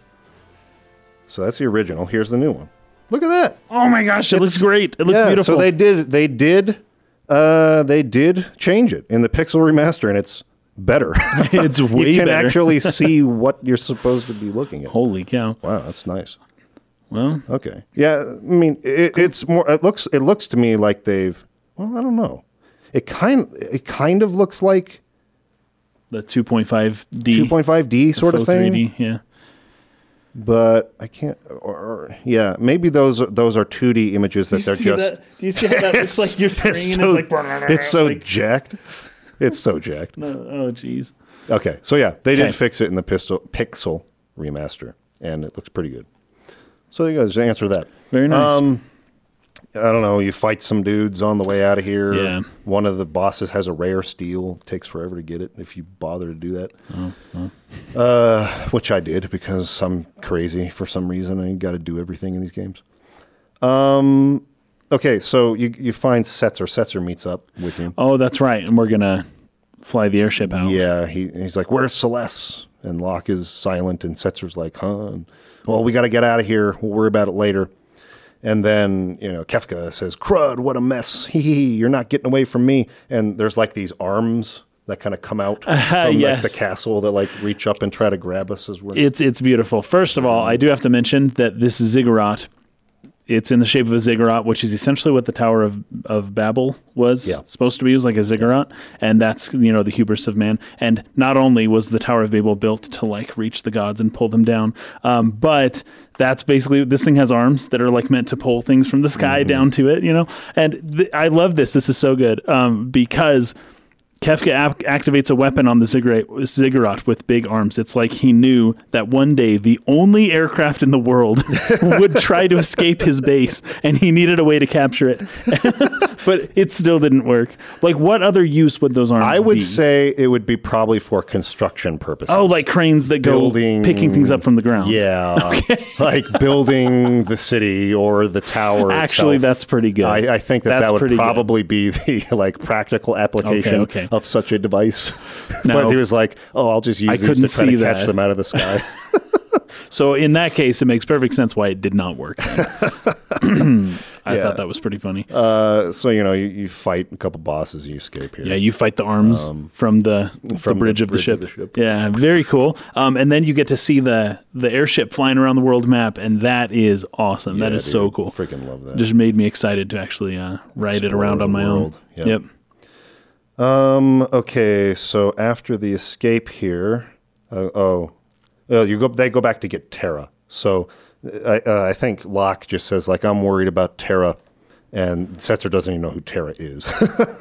So that's the original. Here's the new one. Look at that. Oh my gosh, it looks great. It looks yeah, beautiful. So they did. They did. Uh, they did change it in the Pixel remaster, and it's better. it's way you can better. actually see what you're supposed to be looking at. Holy cow. Wow, that's nice. Well, Okay. Yeah, I mean, it, it's more. It looks. It looks to me like they've. Well, I don't know. It kind. It kind of looks like the 2.5D 2.5D sort of thing. 3D, yeah. But I can't. Or, or yeah, maybe those are- those are 2D images that they're just. do you see how that looks It's- it's so, it's so jacked. It's so jacked. No, oh jeez. Okay, so yeah, they Okay. did fix it in the pistol, Pixel remaster, and it looks pretty good. So you guys answer that. Very nice. Um, I don't know. You fight some dudes on the way out of here. Yeah. One of the bosses has a rare steal. It takes forever to get it if you bother to do that. Oh, Uh, which I did because I'm crazy for some reason. I got to do everything in these games. Um. Okay, so you you find Setzer. Setzer meets up with you. oh, that's right. And we're gonna fly the airship out. Yeah, he, he's like, "Where's Celes?" And Locke is silent, and Setzer's like, "Huh?" And, well, we got to get out of here. We'll worry about it later. And then you know, Kefka says, "Crud, what a mess! Hee you're not getting away from me." And there's like these arms that kind of come out ah, from like, yes. the castle that like reach up and try to grab us as we're. It's it's beautiful. First of all, I do have to mention that this ziggurat. It's in the shape of a ziggurat, which is essentially what the Tower of, of Babel was Yeah. supposed to be. It was like a ziggurat, and that's you know the hubris of man. And not only was the Tower of Babel built to like reach the gods and pull them down, um, but that's basically this thing has arms that are like meant to pull things from the sky down to it. You know, and th- I love this. This is so good um, because Kefka ap- activates a weapon on the ziggurat, ziggurat with big arms. It's like he knew that one day the only aircraft in the world would try to escape his base, and he needed a way to capture it. but it still didn't work. Like, what other use would those arms I would be? say it would be probably for construction purposes. Oh, like cranes that go Building- picking things up from the ground. Yeah, like building the city or the tower. Actually, itself. that's pretty good. I, I think that That's that would pretty good. probably be the like practical application Okay, okay. Of such a device. No. but he was like, "Oh, I'll just use I these to try to see catch that. them out of the sky." So in that case, it makes perfect sense why it did not work. I Yeah. thought that was pretty funny. uh, so you know, you, you fight a couple bosses, you escape here. Yeah, you fight the arms from the Um, from the the bridge, of, the bridge ship. of the ship. Yeah, very cool. Um, and then you get to see the the airship flying around the world map, and that is awesome. that Yeah, is so cool. Freaking love that. Just made me excited to actually uh, ride it around on my world. own. Yeah. Yep. Um. Okay. So after the escape here, uh, oh, uh, you go. They go back to get Terra. So I, uh, I think Locke just says like, "I'm worried about Terra," and Setzer doesn't even know who Terra is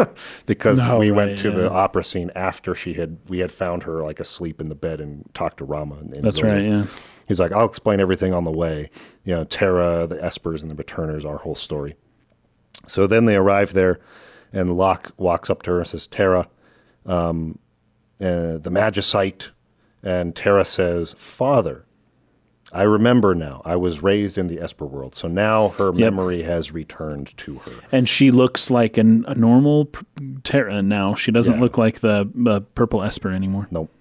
because No, we right, went to yeah. the opera scene after she had we had found her like asleep in the bed and talked to Ramuh. And, and That's Zoe. right. Yeah. He's like, I'll explain everything on the way. You know, Terra, the Espers, and the Returners, our whole story. So then they arrive there, and Locke walks up to her and says, Terra, um, uh, the Magicite. And Terra says, Father, I remember now. I was raised in the Esper world. So now her memory has returned to her. And she looks like an, a normal Terra now. She doesn't Yeah. look like the uh, purple Esper anymore. Nope.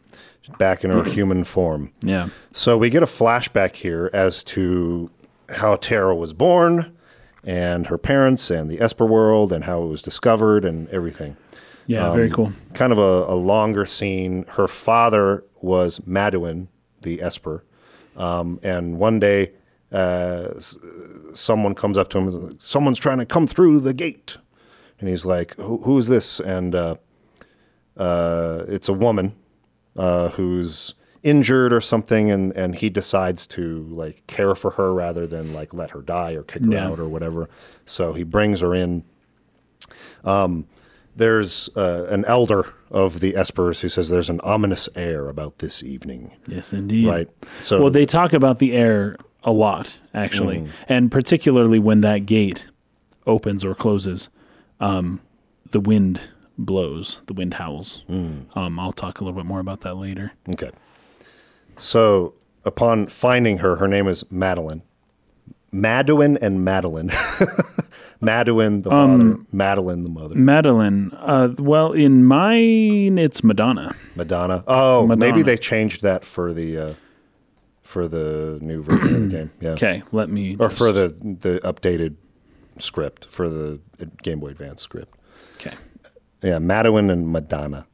Back in her human form. Yeah. So we get a flashback here as to how Terra was born and her parents and the Esper world and how it was discovered and everything. Yeah. Um, very cool. Kind of a, a longer scene. Her father was Maduin, the Esper. Um, and one day, uh, s- someone comes up to him, and someone's trying to come through the gate. And he's like, Who, who's this? And uh, uh, it's a woman uh, who's injured or something, and, and he decides to like care for her rather than like let her die or kick her Yeah. out or whatever. So he brings her in. Um, there's uh, an elder of the Espers who says there's an ominous air about this evening. Yes, indeed. Right. So well, they talk about the air a lot, actually, Mm. and particularly when that gate opens or closes, um, the wind blows, the wind howls. Mm. Um, I'll talk a little bit more about that later. Okay. So upon finding her, her name is Madeline. Madeline and Madeline. Madeline the father, Um, Madeline the mother, Madeline. Uh, well, in mine, it's Madonna. Madonna. Oh, maybe they changed that for the uh, for the new version of the game. Yeah. Okay, let me. Or just- for the the updated script for the Game Boy Advance script. Okay. Yeah, Madeline and Madonna.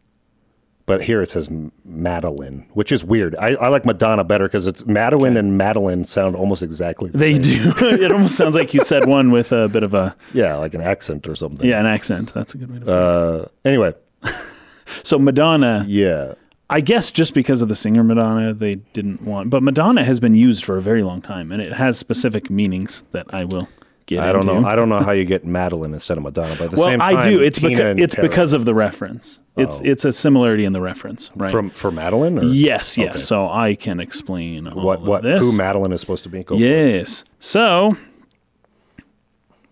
But here it says Madeline, which is weird. I, I like Madonna better because it's Madeline and Madeline sound almost exactly the They same. do. it almost sounds like you said one with a bit of a Yeah, like an accent or something. yeah, an accent. That's a good way to. Put it. Uh, anyway, So Madonna, yeah. I guess just because of the singer Madonna, they didn't want. But Madonna has been used for a very long time, and it has specific meanings that I will get. I don't into. know. I don't know how you get Madeline instead of Madonna, but at the well, same time, I do. It's Tina because it's because of the reference. It's Oh. it's a similarity in the reference, right? from for Madeline. Or? yes, yes. Okay. So I can explain all What what who Madeline is supposed to be? Go. Yes. So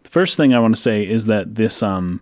the first thing I want to say is that this um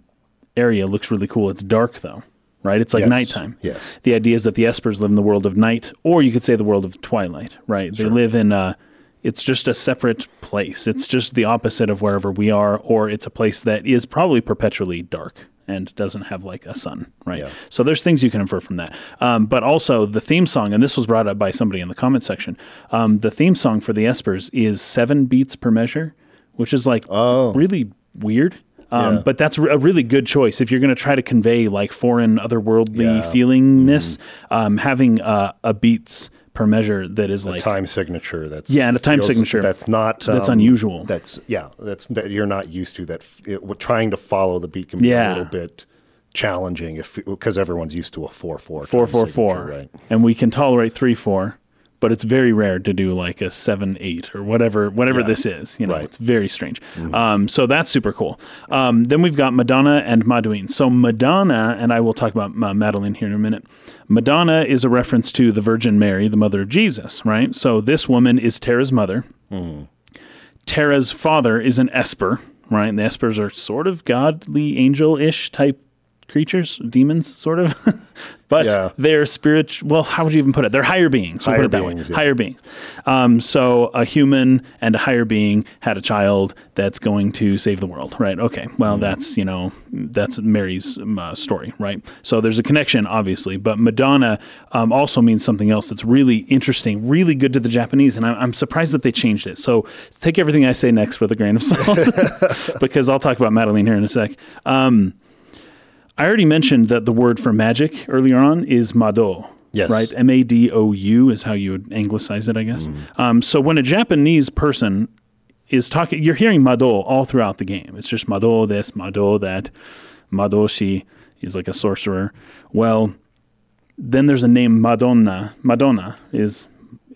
area looks really cool. It's dark though, right? It's like Yes. nighttime. Yes. The idea is that the Espers live in the world of night, or you could say the world of twilight, right? They live in uh it's just a separate place. It's just the opposite of wherever we are, or it's a place that is probably perpetually dark and doesn't have like a sun, right? Yeah. So there's things you can infer from that. Um, but also the theme song, and this was brought up by somebody in the comment section. Um, the theme song for the Espers is seven beats per measure, which is like really weird. Um, Yeah. But that's a really good choice if you're going to try to convey like foreign, otherworldly Yeah. feelingness. Um, having uh, a beats per measure that is like time signature. That's Yeah, and a time feels- signature. That's not That's um, unusual. That's yeah. That's that you're not used to. That it, trying to follow the beat can be Yeah. a little bit challenging if because everyone's used to a four four four four four, Right. and we can tolerate three four, but it's very rare to do like a seven eight or whatever whatever Yeah. this is. You know, Right. it's very strange. Um, so that's super cool. Um, then we've got Madonna and Maduin. So Madonna, and I will talk about uh, Madeline here in a minute. Madonna is a reference to the Virgin Mary, the mother of Jesus, right? So this woman is Terra's mother. Terra's father is an Esper, right? And the Espers are sort of godly angel-ish type creatures, demons, sort of. but Yeah. they're spiritual. Well, how would you even put it? They're higher beings. We'll Higher put it that beings, way. yeah. Higher beings. Um, so a human and a higher being had a child that's going to save the world, right? Okay. Well, that's you know that's Mary's um, uh, story, right? So there's a connection, obviously, but Madonna um, also means something else that's really interesting, really good to the Japanese, and I'm, I'm surprised that they changed it. So take everything I say next with a grain of salt, because I'll talk about Madeline here in a sec. Um, I already mentioned that the word for magic earlier on is mado. Yes. Right? M A D O U is how you would anglicize it, I guess. Um, so when a Japanese person is talking, you're hearing mado all throughout the game. It's just mado this, mado that, madoshi. is like a sorcerer. Well, then there's a name Madonna. Madonna is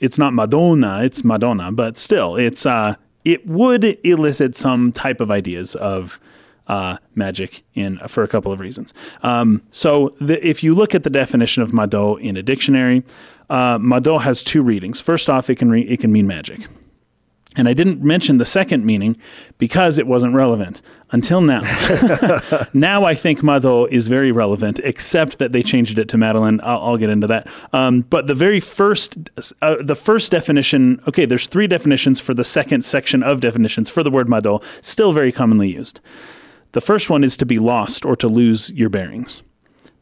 it's not Madonna, it's Madonna, but still, it's uh, it would elicit some type of ideas of uh, magic in for a couple of reasons. Um, so the, if you look at the definition of Mado in a dictionary, uh, Mado has two readings. First off, it can re- it can mean magic. And I didn't mention the second meaning because it wasn't relevant until now. now I think Mado is very relevant, except that they changed it to Madeline. I'll, I'll get into that. Um, but the very first, uh, the first definition. Okay, there's three definitions for the second section of definitions for the word Mado, still very commonly used. The first one is to be lost or to lose your bearings.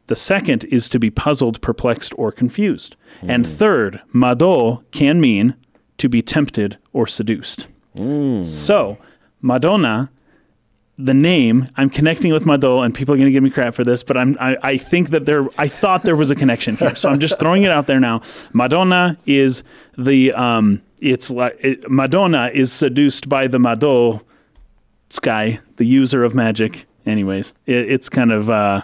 The second is to be puzzled, perplexed, or confused. And third, Mado can mean to be tempted or seduced. So, Madonna, the name, I'm connecting with Mado, and people are going to give me crap for this, but I'm, I, I think that there, I thought there was a connection here. So I'm just throwing it out there now. Madonna is the, um, it's like, it, Madonna is seduced by the Mado Sky, the user of magic. Anyways, it, it's kind of, uh,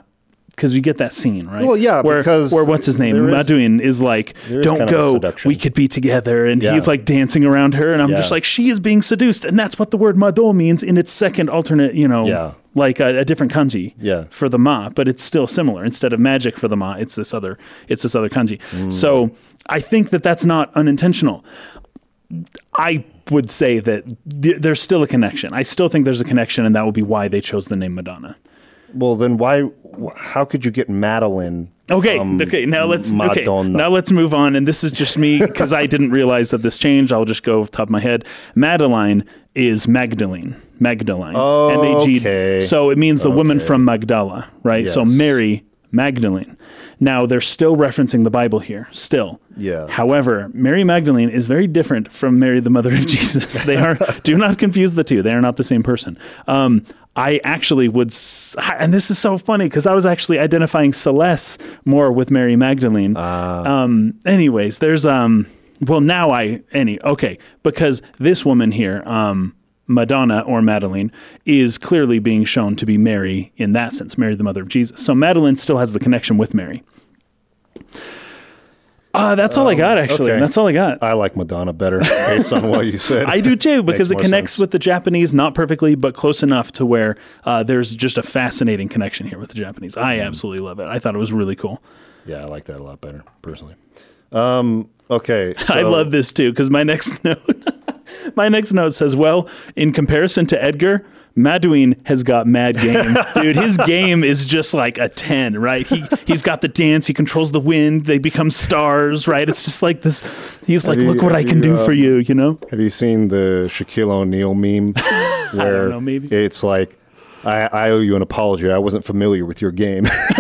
because we get that scene, right? Well, yeah, where, because where what's his name, there is- Maduin, is like, is "Don't kind of a go, we could be together," and Yeah. he's like dancing around her, and I'm Yeah. just like, she is being seduced, and that's what the word Mado means in its second alternate, you know, Yeah. like a, a different kanji Yeah. for the ma, but it's still similar. Instead of magic for the ma, it's this other, it's this other kanji. Mm. So I think that that's not unintentional. I would say that th- there's still a connection. I still think there's a connection, and that would be why they chose the name Madonna. Well, then why? How could you get Madeline? Okay, okay. Now let's okay. Now let's move on. And this is just me because I didn't realize that this changed. I'll just go top of my head. Madeline is Magdalene. Magdalene. Oh, okay. So it means the woman from Magdala, right? So Mary Magdalene. Now they're still referencing the Bible here. Still. Yeah. However, Mary Magdalene is very different from Mary, the mother of Jesus. They are. do not confuse the two. They are not the same person. Um, I actually would, s- and this is so funny because I was actually identifying Celes more with Mary Magdalene. um, anyways, there's um. Well, now I any okay because this woman here, um, Madonna or Madeline, is clearly being shown to be Mary in that sense, Mary the mother of Jesus. So Madeline still has the connection with Mary. Uh, that's all I got, actually. okay. That's all I got. I like Madonna better based on what you said. I do too because it connects sense. with the Japanese, not perfectly, but close enough to where uh, there's just a fascinating connection here with the Japanese. I Mm. absolutely love it. I thought it was really cool. Yeah, I like that a lot better personally. Um, okay, I love this too because my next note, my next note says, "Well, in comparison to Edgar." Maduin has got mad game, dude. His game is just like a ten, right? He he's got the dance. He controls the wind. They become stars, right? It's just like this. He's like, you- look what I can you, do for um, you, you know. Have you seen the Shaquille O'Neal meme where know, it's like, I, I owe you an apology. I wasn't familiar with your game.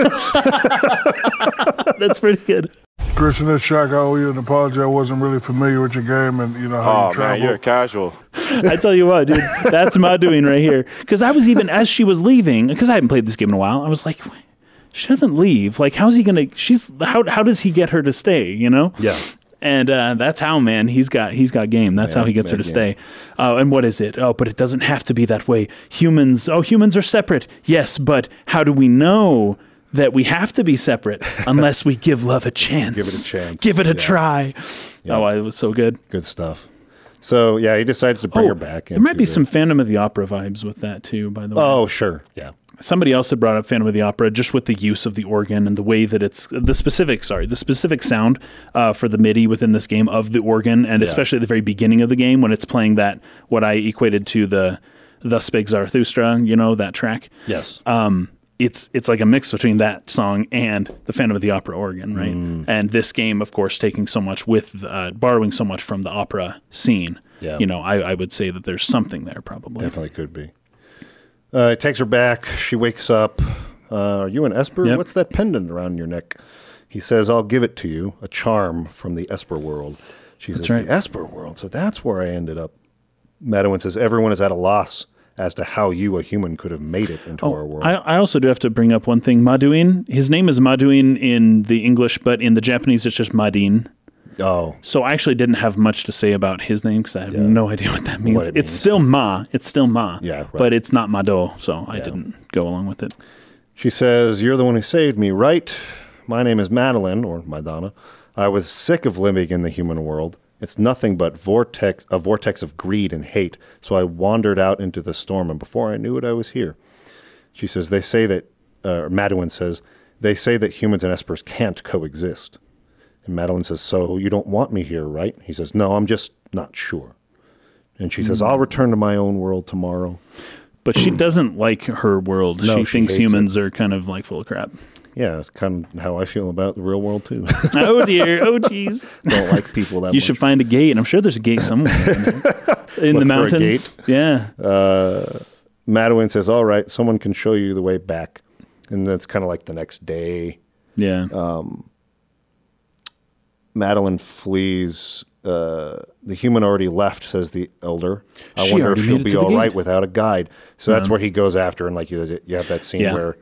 That's pretty good. Christian, it's Shaq. I owe you an apology. I wasn't really familiar with your game and you know how Oh you man, travel. you're casual. I tell you what, dude, that's my doing right here. Because I was even as she was leaving, because I hadn't played this game in a while. I was like, she doesn't leave. Like, how's he gonna? She's how how does he get her to stay? You know? yeah. And uh, that's how, man. He's got he's got game. That's how he gets her to mad stay. Oh, and what is it? Oh, but it doesn't have to be that way. Humans. Oh, humans are separate. Yes, but how do we know that we have to be separate unless we give love a chance. Give it a chance, Give it a yeah. try. Oh, it was so good. Good stuff. So yeah, he decides to bring her back. Oh, There might be some Phantom of the Opera vibes with that too, by the way. Oh sure, yeah. Somebody else had brought up Phantom of the Opera just with the use of the organ and the way that it's the specific, sorry, the specific sound uh, for the MIDI within this game of the organ, and especially at the very beginning of the game when it's playing that what I equated to the "Thus Spake Zarathustra," you know that track. Yes. Um, it's it's like a mix between that song and the Phantom of the Opera organ, right? Mm. And this game, of course, taking so much with uh, borrowing so much from the opera scene. Yeah. You know, I, I would say that there's something there probably. Definitely could be. Uh, it takes her back. She wakes up. Uh, are you an Esper? Yep. What's that pendant around your neck? He says, I'll give it to you, a charm from the Esper world. She says, right. The Esper world. So that's where I ended up. Madeline says, Everyone is at a loss as to how you, a human, could have made it into our world. I, I also do have to bring up one thing. Maduin, his name is Maduin in the English, but in the Japanese, it's just Madin. Oh, So I actually didn't have much to say about his name because I have no idea what that means. it it's means. still Ma. It's still Ma. Yeah, right. But it's not Mado, so I didn't go along with it. She says, You're the one who saved me, right? My name is Madeline, or Madonna. I was sick of living in the human world. It's nothing but vortex, a vortex of greed and hate. So I wandered out into the storm, and before I knew it, I was here. She says, They say that, uh, Madeline says, They say that humans and espers can't coexist. And Madeline says, So you don't want me here, right? He says, No, I'm just not sure. And she says, I'll return to my own world tomorrow. But she doesn't like her world. No, she she thinks humans are kind of like full of crap. Yeah, it's kind of how I feel about the real world, too. oh dear. Oh jeez. don't like people that much. You much. should find a gate. I'm sure there's a gate somewhere in, the Look for a mountains. Yeah. Madeline says, "All right, someone can show you the way back," and that's kind of like the next day. Yeah. Uh, Madeline flees. Uh, the human already left, says the elder. I She wonder if she'll be all right without a guide. So that's where he goes after, and like you, you have that scene Yeah. where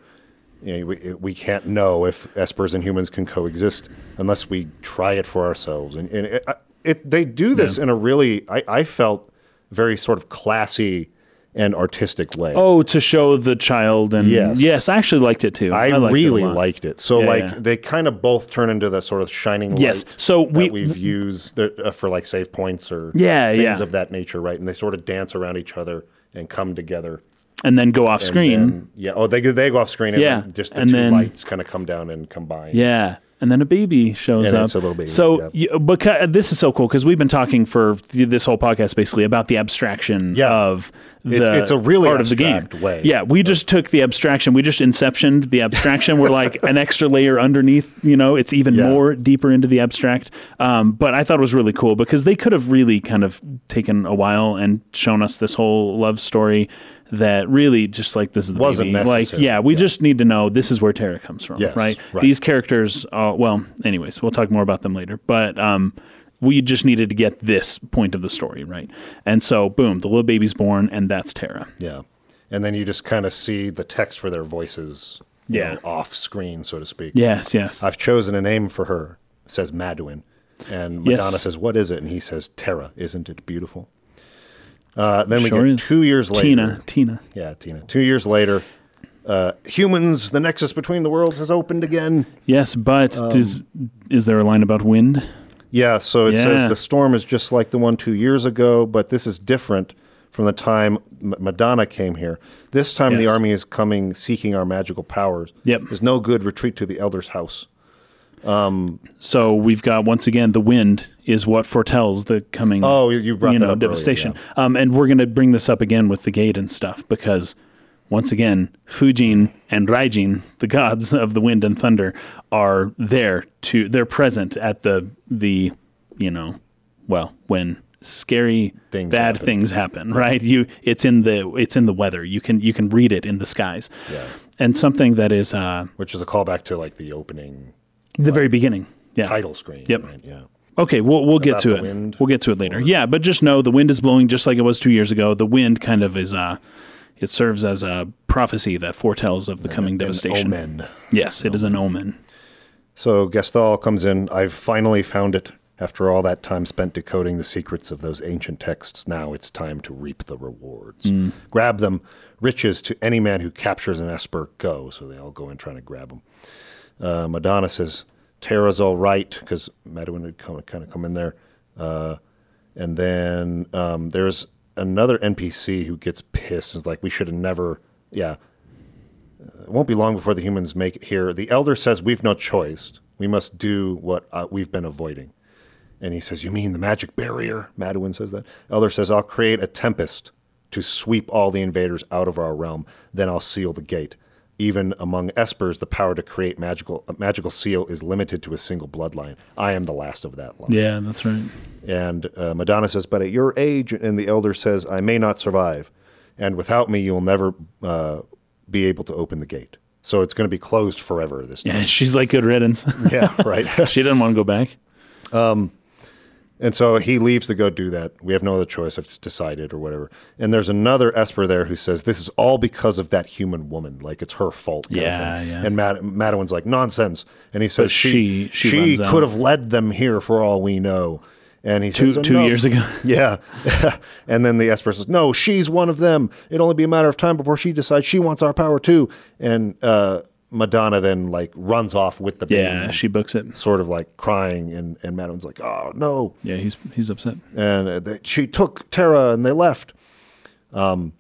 you know, we, we can't know if espers and humans can coexist unless we try it for ourselves. And, and it, it, they do this in a really, I, I felt, very sort of classy and artistic way. Oh, to show the child and Yes. yes I actually liked it too. I, liked really lot. liked it. So Yeah, like yeah. they kind of both turn into that sort of shining light. Yes. So that we- we've used the, uh, for like save points or Yeah, things yeah. of that nature, right? And they sort of dance around each other and come together. and then go off And screen. then- yeah. Oh, they go- they go off screen. And Yeah, then just the and two then- lights kind of come down and combine. Yeah. And then a baby shows And up. it's a little baby, So, you, because this is so cool because we've been talking for th- this whole podcast basically about the abstraction Yeah. of the It's- it's a really part of the game. way. Yeah, we just took the abstraction. We just inceptioned the abstraction. We're like an extra layer underneath. You know, it's even Yeah. more deeper into the abstract. Um, but I thought it was really cool because they could have really kind of taken a while and shown us this whole love story that really just like this is the Wasn't baby. Like, necessary. yeah, we just need to know this is where Terra comes from, Yes, right? right. These characters, uh, well, anyways, we'll talk more about them later. But um, we just needed to get this point of the story, right? And so, boom, the little baby's born, and that's Terra. Yeah. And then you just kind of see the text for their voices Yeah. know, off screen, so to speak. Yes, yes. I've chosen a name for her, says Madeline. And Yes. Madonna says, What is it? And he says, Terra. Isn't it beautiful? Uh, then we Sure get is. two years later. Tina, Tina. Yeah, Tina. Two years later, uh, humans, the nexus between the worlds has opened again. Yes, but Um, does is there a line about wind? Yeah, so it Yeah. says the storm is just like the one two years ago, but this is different from the time M- Madonna came here. This time the army is coming seeking our magical powers. Yep. There's no good retreat to the elder's house. So we've got once again the wind is what foretells the coming. Oh, you- brought you know up earlier, devastation. Um, and we're going to bring this up again with the gate and stuff because once again Fujin and Raijin, the gods of the wind and thunder, are there to they're present at the the you know well when scary Things bad happen. things happen right you it's in the it's in the weather you can you can read it in the skies Yeah. and something that is uh Which is a callback to like the opening the very beginning yeah title screen. Yep. Right? Yeah. Okay, we'll we'll get to it. wind? We'll get to it later. Yeah, but just know the wind is blowing just like it was two years ago. The wind kind of is uh it serves as a prophecy that foretells of the coming An devastation. omen. Yes, it is an omen. So Gestahl comes in. I've finally found it. After all that time spent decoding the secrets of those ancient texts, now it's time to reap the rewards. Grab them. Riches to any man who captures an Esper, go. So they all go in trying to grab him. Uh, Madonna says, Terra's all right, because Madeline had come, kind of come in there. Uh, and then um, there's another NPC who gets pissed and is like, we should have never, yeah. It won't be long before the humans make it here. The elder says, we've no choice. We must do what uh, we've been avoiding. And he says, You mean the magic barrier? Madeline says that. Elder says, I'll create a tempest to sweep all the invaders out of our realm. Then I'll seal the gate. Even among espers, the power to create magical a magical seal is limited to a single bloodline. I am the last of that line. Yeah, that's right. And uh, Madonna says, But at your age, and the elder says, I may not survive. And without me, you'll never uh, be able to open the gate. So it's going to be closed forever this time. Yeah, she's like good riddance. Yeah, right. she doesn't want to go back. And so he leaves to go do that. We have no other choice. I've decided or whatever. And there's another Esper there who says, This is all because of that human woman. Like it's her fault. kind of Yeah, thing. yeah. And Mad- like, Nonsense. And he says, But she- she she out. could have led them here for all we know. And he Two says, two years ago. Yeah. and then the Esper says, No, she's one of them. It'll only be a matter of time before she decides she wants our power too. And uh, Madonna then like runs off with the baby. Yeah, she books it. Sort of like crying, and, and Madeline's like, "Oh no!" Yeah, he's he's upset. and uh, they, she took Terra and they left. Um,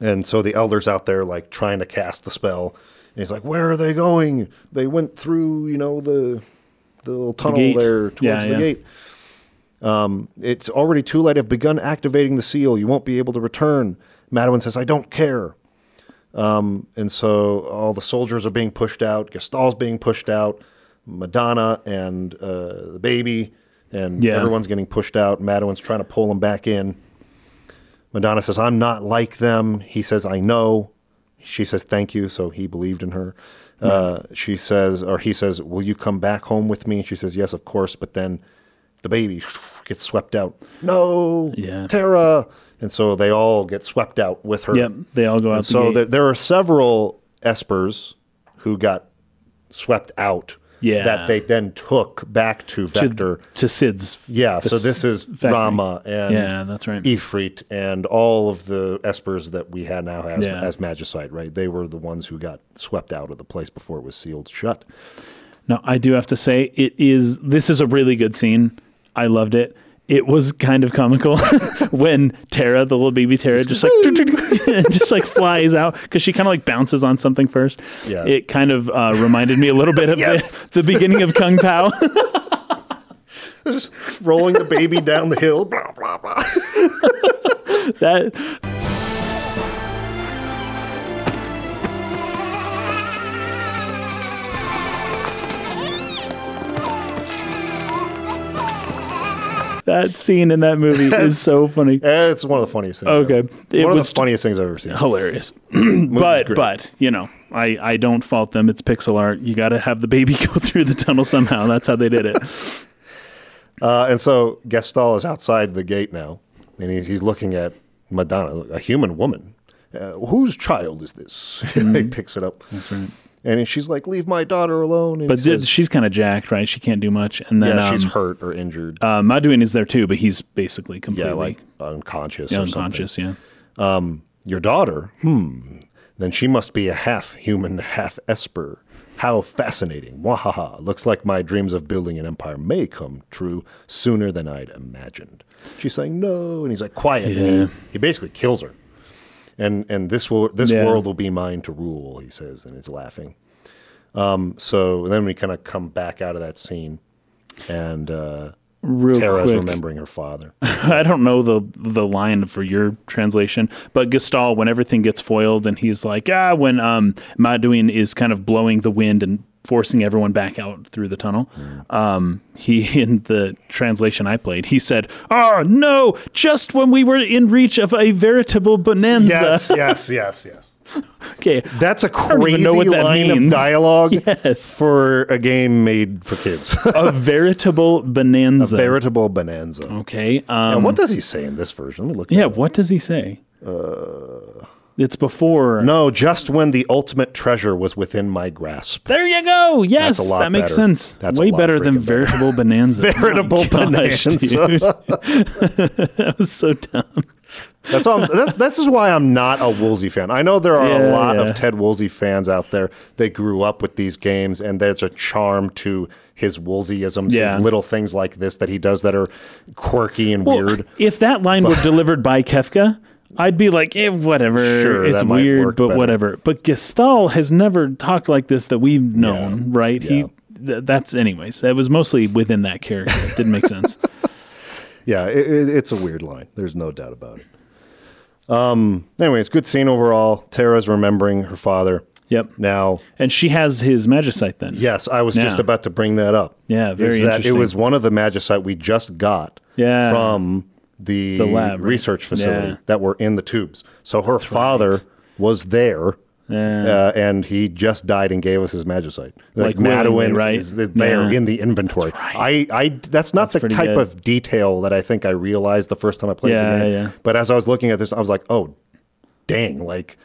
and so the elder's out there like trying to cast the spell, and he's like, "Where are they going? They went through, you know, the the little tunnel gate. there towards Yeah, the yeah. gate." Um, it's already too late. I've begun activating the seal. You won't be able to return. Madeline says, "I don't care." Um, and so all the soldiers are being pushed out. Gestahl's being pushed out. Madonna and uh, the baby, and Yeah. everyone's getting pushed out. Madeline's trying to pull them back in. Madonna says, "I'm not like them." He says, "I know." She says, "Thank you." So he believed in her. Uh, she says, or he says, "Will you come back home with me?" And She says, "Yes, of course." But then the baby gets swept out. No, Yeah. Terra, and so they all get swept out with her. Yep, they all go out. The so there, there are several espers who got swept out. Yeah. That they then took back to to, Vector. to Cid's. yeah. So this is factory. Ramuh and Yeah, that's right. Ifrit and all of the espers that we had now as, Yeah. as Magicite, right? They were the ones who got swept out of the place before it was sealed shut. Now I do have to say it is. This is a really good scene. I loved it. It was kind of comical when Terra, the little baby Terra, just like just like flies out because she kind of like bounces on something first. Yeah. It kind of uh, reminded me a little bit of Yes. the, the beginning of Kung Pow. Just rolling the baby down the hill. Blah, blah, blah. that that scene in that movie is so funny. It's one of the funniest things. Okay. ever. It one was- of the funniest things I've ever seen. hilarious. but great. but you know, I I don't fault them. It's pixel art. You got to have the baby go through the tunnel somehow. That's how they did it. Uh, and so Gestahl is outside the gate now, and he's, he's looking at Madonna, a human woman. Uh, whose child is this? he picks it up. Mm-hmm. That's right. And she's like, "Leave my daughter alone." And But says, she's kind of jacked, right? She can't do much. And then yeah, she's um, hurt or injured. uh, Maduin is there too, but he's basically completely yeah, like unconscious. yeah, or something. unconscious. Yeah. Your daughter? Hmm. Then she must be a half human, half esper. How fascinating. Wahaha. Looks like my dreams of building an empire may come true sooner than I'd imagined. She's saying no, and he's like, quiet. Yeah. he, he basically kills her. And and this will this Yeah. world will be mine to rule, he says, and he's laughing. Um, so then we kind of come back out of that scene and uh, Real Terra's quick, remembering her father. I don't know the the line for your translation, but Gestahl, when everything gets foiled, and he's like, ah, when um, Maduin is kind of blowing the wind and forcing everyone back out through the tunnel. Um, he in the translation I played, he said, "Oh no! Just when we were in reach of a veritable bonanza." yes, yes, yes, yes. Okay. That's a crazy know what that line of dialogue Yes. for a game made for kids. a veritable bonanza. A veritable bonanza. okay. Um, what does he say in this version? Let me look. yeah. What does he say? It's before. No, just when the ultimate treasure was within my grasp. There you go. Yes, that makes better. sense. That's Way better than freaking better. veritable bonanza. Veritable My gosh, bonanza. that was so dumb. That's why I'm, this, is why I'm not a Woolsey fan. I know there are a lot yeah. of Ted Woolsey fans out there. They grew up with these games, and there's a charm to his Woolseyisms, Yeah. his little things like this that he does that are quirky and Well, weird. If that line were delivered by Kefka, I'd be like, eh, whatever. Sure, it's weird, but better. whatever. But Gestahl has never talked like this that we've known, right? Yeah. He. Th- that's anyways. That was mostly within that character. It didn't make sense. Yeah, it, it, it's a weird line. There's no doubt about it. Um. Anyways, good scene overall. Terra's remembering her father. Yep. Now, And she has his magicite then. yes, I was just about to bring that up. Yeah, very is that interesting. It was one of the magicite we just got Yeah. from the, The lab, right? research facility Yeah. that were in the tubes. So her father was there. Yeah. Uh, and he just died and gave us his magicite. Like Maduin willingly, right? is there Yeah. in the inventory. I, I, that's not the type good. of detail that I think I realized the first time I played Yeah, the game. yeah. But as I was looking at this, I was like, oh, dang! Like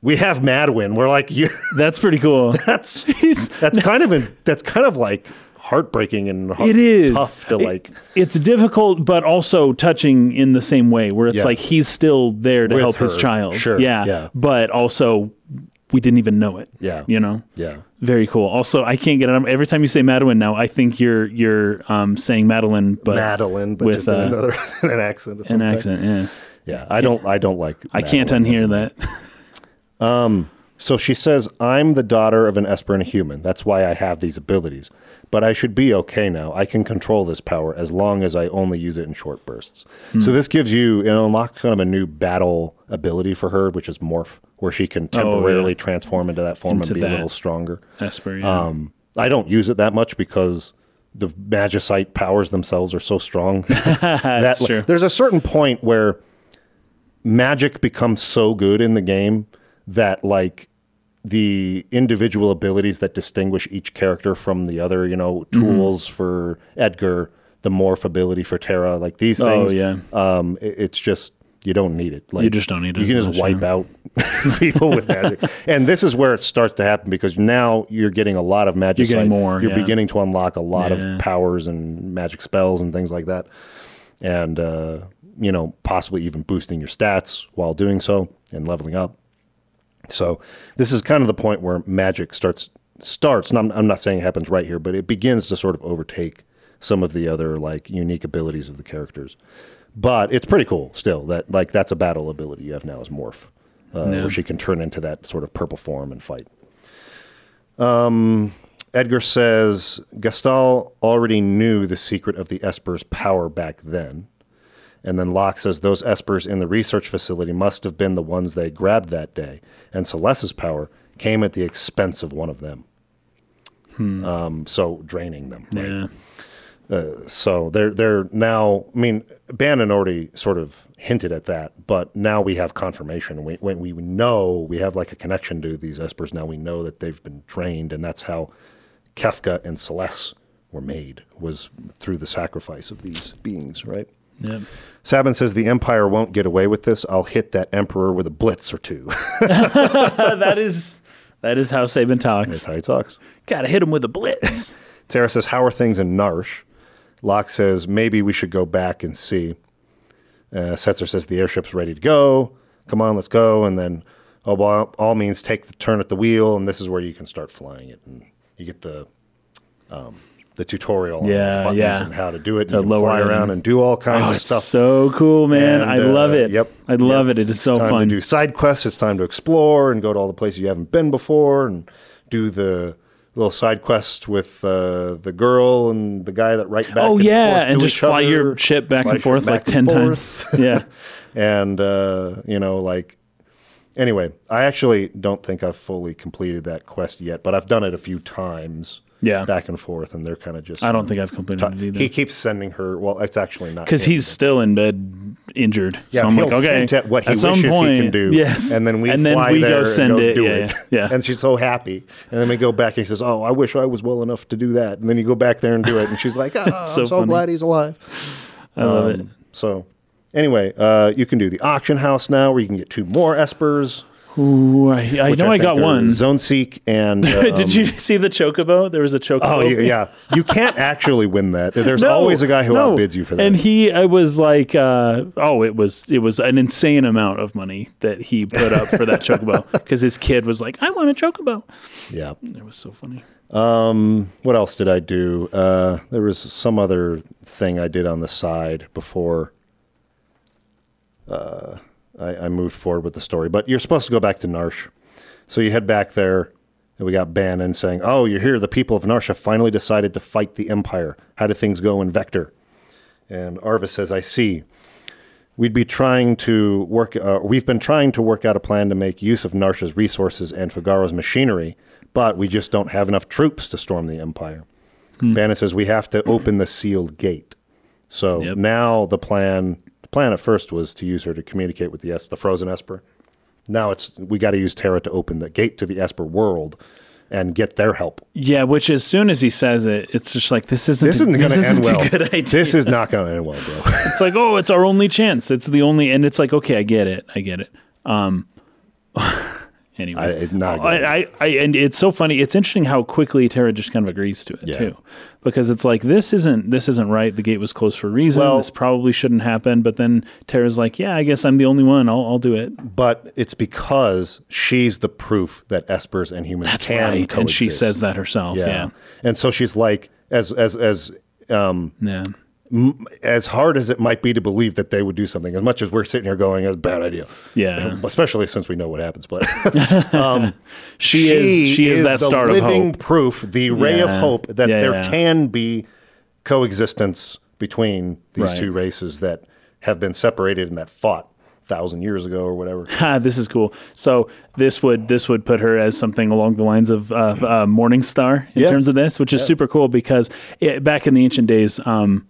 we have Maduin. We're like, you, That's pretty cool. that's that's kind of in, that's kind of like heartbreaking and It is tough to It- like It's difficult, but also touching in the same way, where it's Yeah. like he's still there to With help his child. Sure, Yeah. yeah. But also, we didn't even know it. Yeah. You know. yeah Very cool. Also, I can't get it. Every time you say Madeline now, I think you're you're um, saying Madeline, but Madeline, but with, just uh, another an accent. An accent. Yeah. Yeah, I don't I don't like. I can't unhear that. So she says, I'm the daughter of an Esper and a human. That's why I have these abilities. But I should be okay now. I can control this power as long as I only use it in short bursts. Hmm. So this gives you, it unlocks kind of a new battle ability for her, which is morph, where she can temporarily transform into that form Oh, Into and be a little stronger. Esper. Yeah. Um, I don't use it that much because the magicite powers themselves are so strong. That's true. There's a certain point where magic becomes so good in the game that like the individual abilities that distinguish each character from the other, you know, Mm-hmm. tools for Edgar, the morph ability for Terra, like these things. Oh, things. yeah. Um, it- it's just you don't need it. Like, you just don't need it You can just wipe yeah. out people with magic, and this is where it starts to happen because now you're getting a lot of magic. You're getting more, You're yeah. beginning to unlock a lot Yeah. of powers and magic spells and things like that, and uh, you know possibly even boosting your stats while doing so and leveling up. So this is kind of the point where magic starts starts. And I'm, I'm not saying it happens right here, but it begins to sort of overtake some of the other like unique abilities of the characters. But it's pretty cool still that like that's a battle ability you have now is morph, uh, Yeah. where she can turn into that sort of purple form and fight. Um, Edgar says Gestahl already knew the secret of the Esper's power back then. And then Locke says those Espers in the research facility must have been the ones they grabbed that day. And Celes's power came at the expense of one of them. Um, so draining them. Right? yeah. So they're they're now. I mean, Banon already sort of hinted at that, but now we have confirmation. We, when we know we have like a connection to these espers, now we know that they've been trained, and that's how Kefka and Celes were made was through the sacrifice of these beings, right? Yep. Sabin says the Empire won't get away with this. I'll hit that Emperor with a blitz or two. that is that is how Sabin talks. That's how he talks. Gotta hit him with a blitz. Terra says, How are things in Narshe? Locke says, Maybe we should go back and see. Uh, Setzer says, The airship's ready to go. Come on, let's go. And then, oh, by all means, take the turn at the wheel. And this is where you can start flying it. And you get the. Um, the tutorial Yeah, the buttons yeah. and how to do it. To you fly around and- and do all kinds Oh, of stuff. so cool, man. And, I love uh, it. Yep. I love Yep. it. It is It's so time fun. to do side quests. It's time to explore and go to all the places you haven't been before and do the little side quest with uh, the girl and the guy that write back. oh and yeah, and just fly other. your ship back and forth like back and ten forth. times. Yeah. and uh, you know, like anyway, I actually don't think I've fully completed that quest yet, but I've done it a few times. Yeah. back and forth, and they're kind of just. I don't think I've completed it either. He keeps sending her. Well, it's actually not Because he's still in bed, injured. Yeah, so I'm like, okay, at what he at some wishes point, he can do. Yes, and then we and fly then we there go send and go it. do yeah, it. yeah, yeah. And she's so happy. And then we go back and he says, "Oh, I wish I was well enough to do that." And then you go back there and do it, and she's like, "Oh, so I'm so funny. glad he's alive." I love it. Um, So, Anyway, uh, you can do the auction house now, where you can get two more espers. Ooh, I, I know I, think got one. Zone Seek and. um, Did you see the chocobo? There was a chocobo. Oh yeah, yeah. You can't actually win that. There's No, always a guy who no. outbids you for that. And he, I was like, uh, oh, it was it was an insane amount of money that he put up for that chocobo because his kid was like, I want a chocobo. yeah. It was so funny. What else did I do? Uh, there was some other thing I did on the side before uh, I, I moved forward with the story. But you're supposed to go back to Narshe. So you head back there, and we got Banon saying, Oh, you're here. The people of Narshe have finally decided to fight the Empire. How do things go in Vector? And Arvis says, I see. We'd be trying to work. Uh, we've been trying to work out a plan to make use of Narshe's resources and Figaro's machinery, but we just don't have enough troops to storm the Empire. Banon says we have to open the sealed gate. So Yep. now the plan. The plan at first was to use her to communicate with the es- the frozen Esper. Now it's we got to use Terra to open the gate to the Esper world and get their help. Yeah, which as soon as he says it, it's just like this isn't This isn't going to end well. A good idea. This is not going to end well, bro. it's like oh, it's our only chance. It's the only, and it's like okay, I get it, I get it. Um, anyways, I- it's not I, I, I, and it's so funny. It's interesting how quickly Terra just kind of agrees to it Yeah. too, because it's like this isn't this isn't right. The gate was closed for a reason. Well- this probably shouldn't happen. But then Terra's like, yeah, I guess I'm the only one. I'll, I'll do it. but it's because she's the proof that Espers and humans That's can right, and she says that herself. Yeah. Yeah, and so she's like, as as as um, yeah. As hard as it might be to believe that they would do something, as much as we're sitting here going, "It's a bad idea," Yeah. especially since we know what happens. But She, is she is, that the of living hope. proof, the ray of hope that Yeah, there yeah. can be coexistence between these Right. two races that have been separated and that fought thousand years ago or whatever. Ha, this is cool. So this would this would put her as something along the lines of uh, uh, Morning Star in Yeah. terms of this, which is super cool because it, back in the ancient days, um,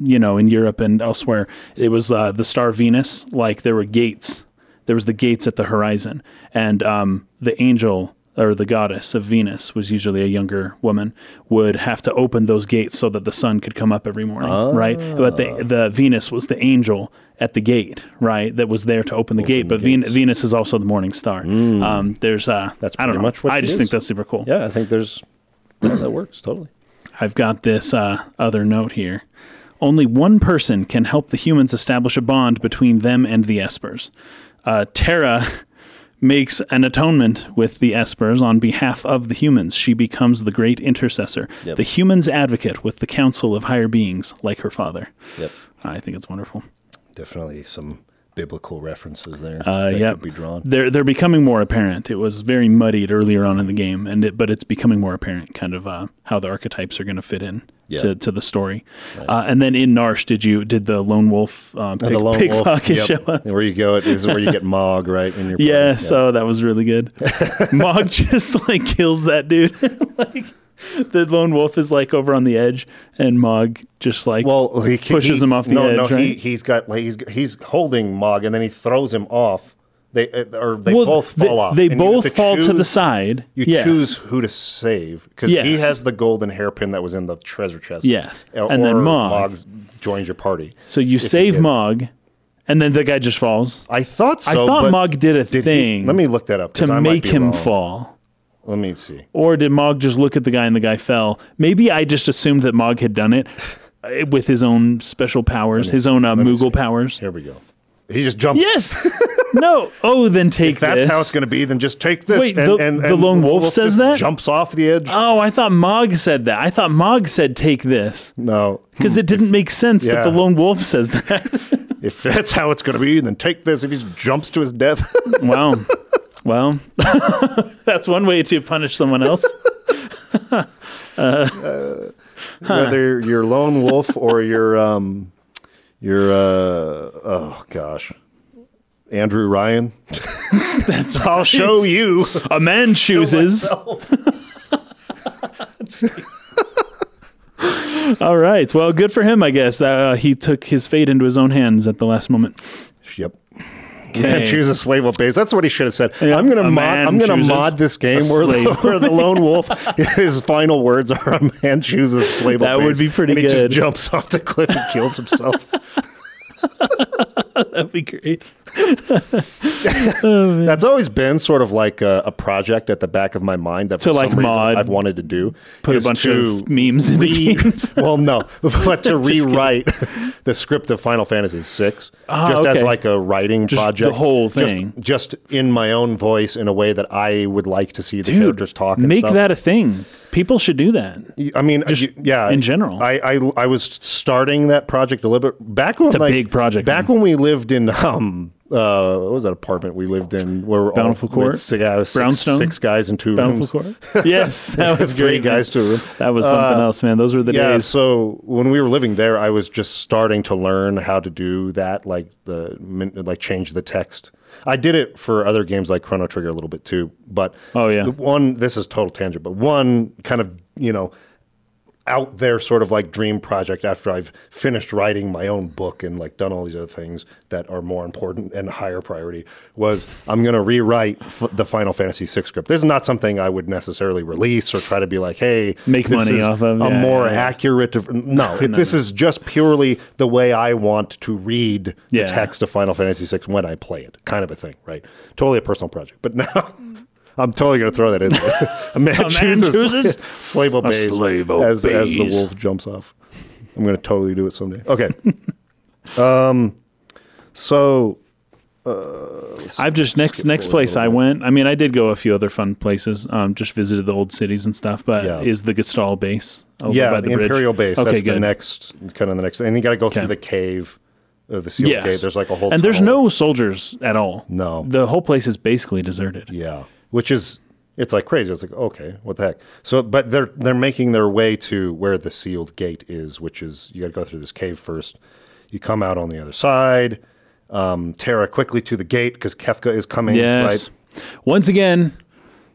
you know, in Europe and elsewhere, it was uh, the star Venus. Like there were gates. There was the gates at the horizon, and um, the angel or the goddess of Venus was usually a younger woman would have to open those gates so that the sun could come up every morning, right? But the the Venus was the angel at the gate, right? That was there to open the gate. the But Ven- Venus is also the morning star. Um, there's uh, That's I don't know. much I just is. think that's super cool. Yeah, I think there's yeah, that works totally. I've got this uh, other note here. Only one person can help the humans establish a bond between them and the Espers. Uh, Terra makes an atonement with the Espers on behalf of the humans. She becomes the great intercessor, Yep. the humans' advocate with the council of higher beings, like her father. Yep, I think it's wonderful. definitely some biblical references there Uh, that yep. could be drawn. They're they're becoming more apparent. It was very muddied earlier on in the game, and it, but it's becoming more apparent, kind of uh, how the archetypes are going to fit in Yeah. to, to the story. Uh, and then in Narshe, did you did the lone wolf uh, pick, the lone wolf, yep. show up? Where you go, it is where you get Mog, right? In your Yeah, so that was really good. Mog just like kills that dude. like the lone wolf is like over on the edge, and Mog just like Well, he pushes he- him off the no, edge. No, he right? he's got like, he's he's holding Mog, and then he throws him off. They uh, or they Well, both they, fall off. They and both fall to the side. You Yes. choose who to save because he has the golden hairpin that was in the treasure chest. Yes. or, And then Mog. Mog's joins your party. So you save. Mog, and then the guy just falls. I thought so. I thought Mog did a did he- thing let me look that up to make him wrong. fall. Let me see. Or did Mog just look at the guy and the guy fell? Maybe I just assumed that Mog had done it uh, with his own special powers, his own uh, me Moogle see. powers. Here we go. He just jumps. Yes. no. Oh, then take If that's this. how it's going to be, then just take this. Wait, and, the- and, the lone wolf says just that? Jumps off the edge. Oh, I thought Mog said that. I thought Mog said take this no. because it didn't make sense that Yeah. the lone wolf says that. If that's how it's going to be, then take this. If he just jumps to his death. wow. Well, that's one way to punish someone else. whether you're lone wolf or you're um you're uh oh gosh andrew ryan That's i'll show you A man chooses. All right. Well, good for him, I guess. That uh, he took his fate into his own hands at the last moment. yep Okay. choose a slave base. That's what he should have said. Yeah, I'm gonna mod. I'm gonna mod this game where the, where the lone wolf. His final words are: "A man chooses a slave That would be pretty and he just jumps off the cliff and kills himself. That'd be great. That's always been sort of like a, a project at the back of my mind that for To, some like, reason mod- I've wanted to do. Put a bunch of memes into re- games. well, no, but to kidding. rewrite the script of Final Fantasy VI, Ah, just as like a writing Just the project, whole Just- thing. just, in my own voice in a way that I would like to see the Dude, characters talk. And make stuff. that a thing. People should do that. I mean, y- yeah. in general. I, I I was starting that project a little bit back when It's a like, big project, Back man. when we lived in um uh what was that apartment we lived in where we're Bountiful all, Court? six, yeah, six, Brownstone? six guys in two Bountiful rooms. Court. Yes, that was Three great. guys to a room. That was something else, man. Those were the yeah, days. so when we were living there, I was just starting to learn how to do that, like the like change the text. I did it for other games like Chrono Trigger a little bit too, but Oh, yeah. the one this is total tangent, but one kind of you know out there sort of like dream project after I've finished writing my own book and like done all these other things that are more important and higher priority was I'm going to rewrite f- the Final Fantasy VI script. This is not something I would necessarily release or try to be like, hey, Make money off of, a yeah, more yeah, accurate. No, it, this is just purely the way I want to read Yeah. the text of Final Fantasy VI when I play it, kind of a thing, right? Totally a personal project. But now. I'm totally going to throw that in there. A man, man chooses, chooses slave obeys, slave as, as the wolf jumps off. I'm going to totally do it someday. Okay. um, so I've just next next place I went. I mean, I did go a few other fun places. Um, just visited the old cities and stuff. But Yeah. is the Gestahl base? Over yeah, by the, the, bridge? Imperial base. Okay, that's good. the next, kind of the next, and you got to go through the cave, uh, the sealed Yes. gate. There's like a whole, and there's no soldiers at all. No. the whole place is basically deserted. Yeah, which is it's like crazy. It's like okay, what the heck? So, but they're they're making their way to where the sealed gate is, which is you got to go through this cave first. You come out on the other side. Um, Terra quickly to the gate because Kefka is coming. Yes. Right? Once again,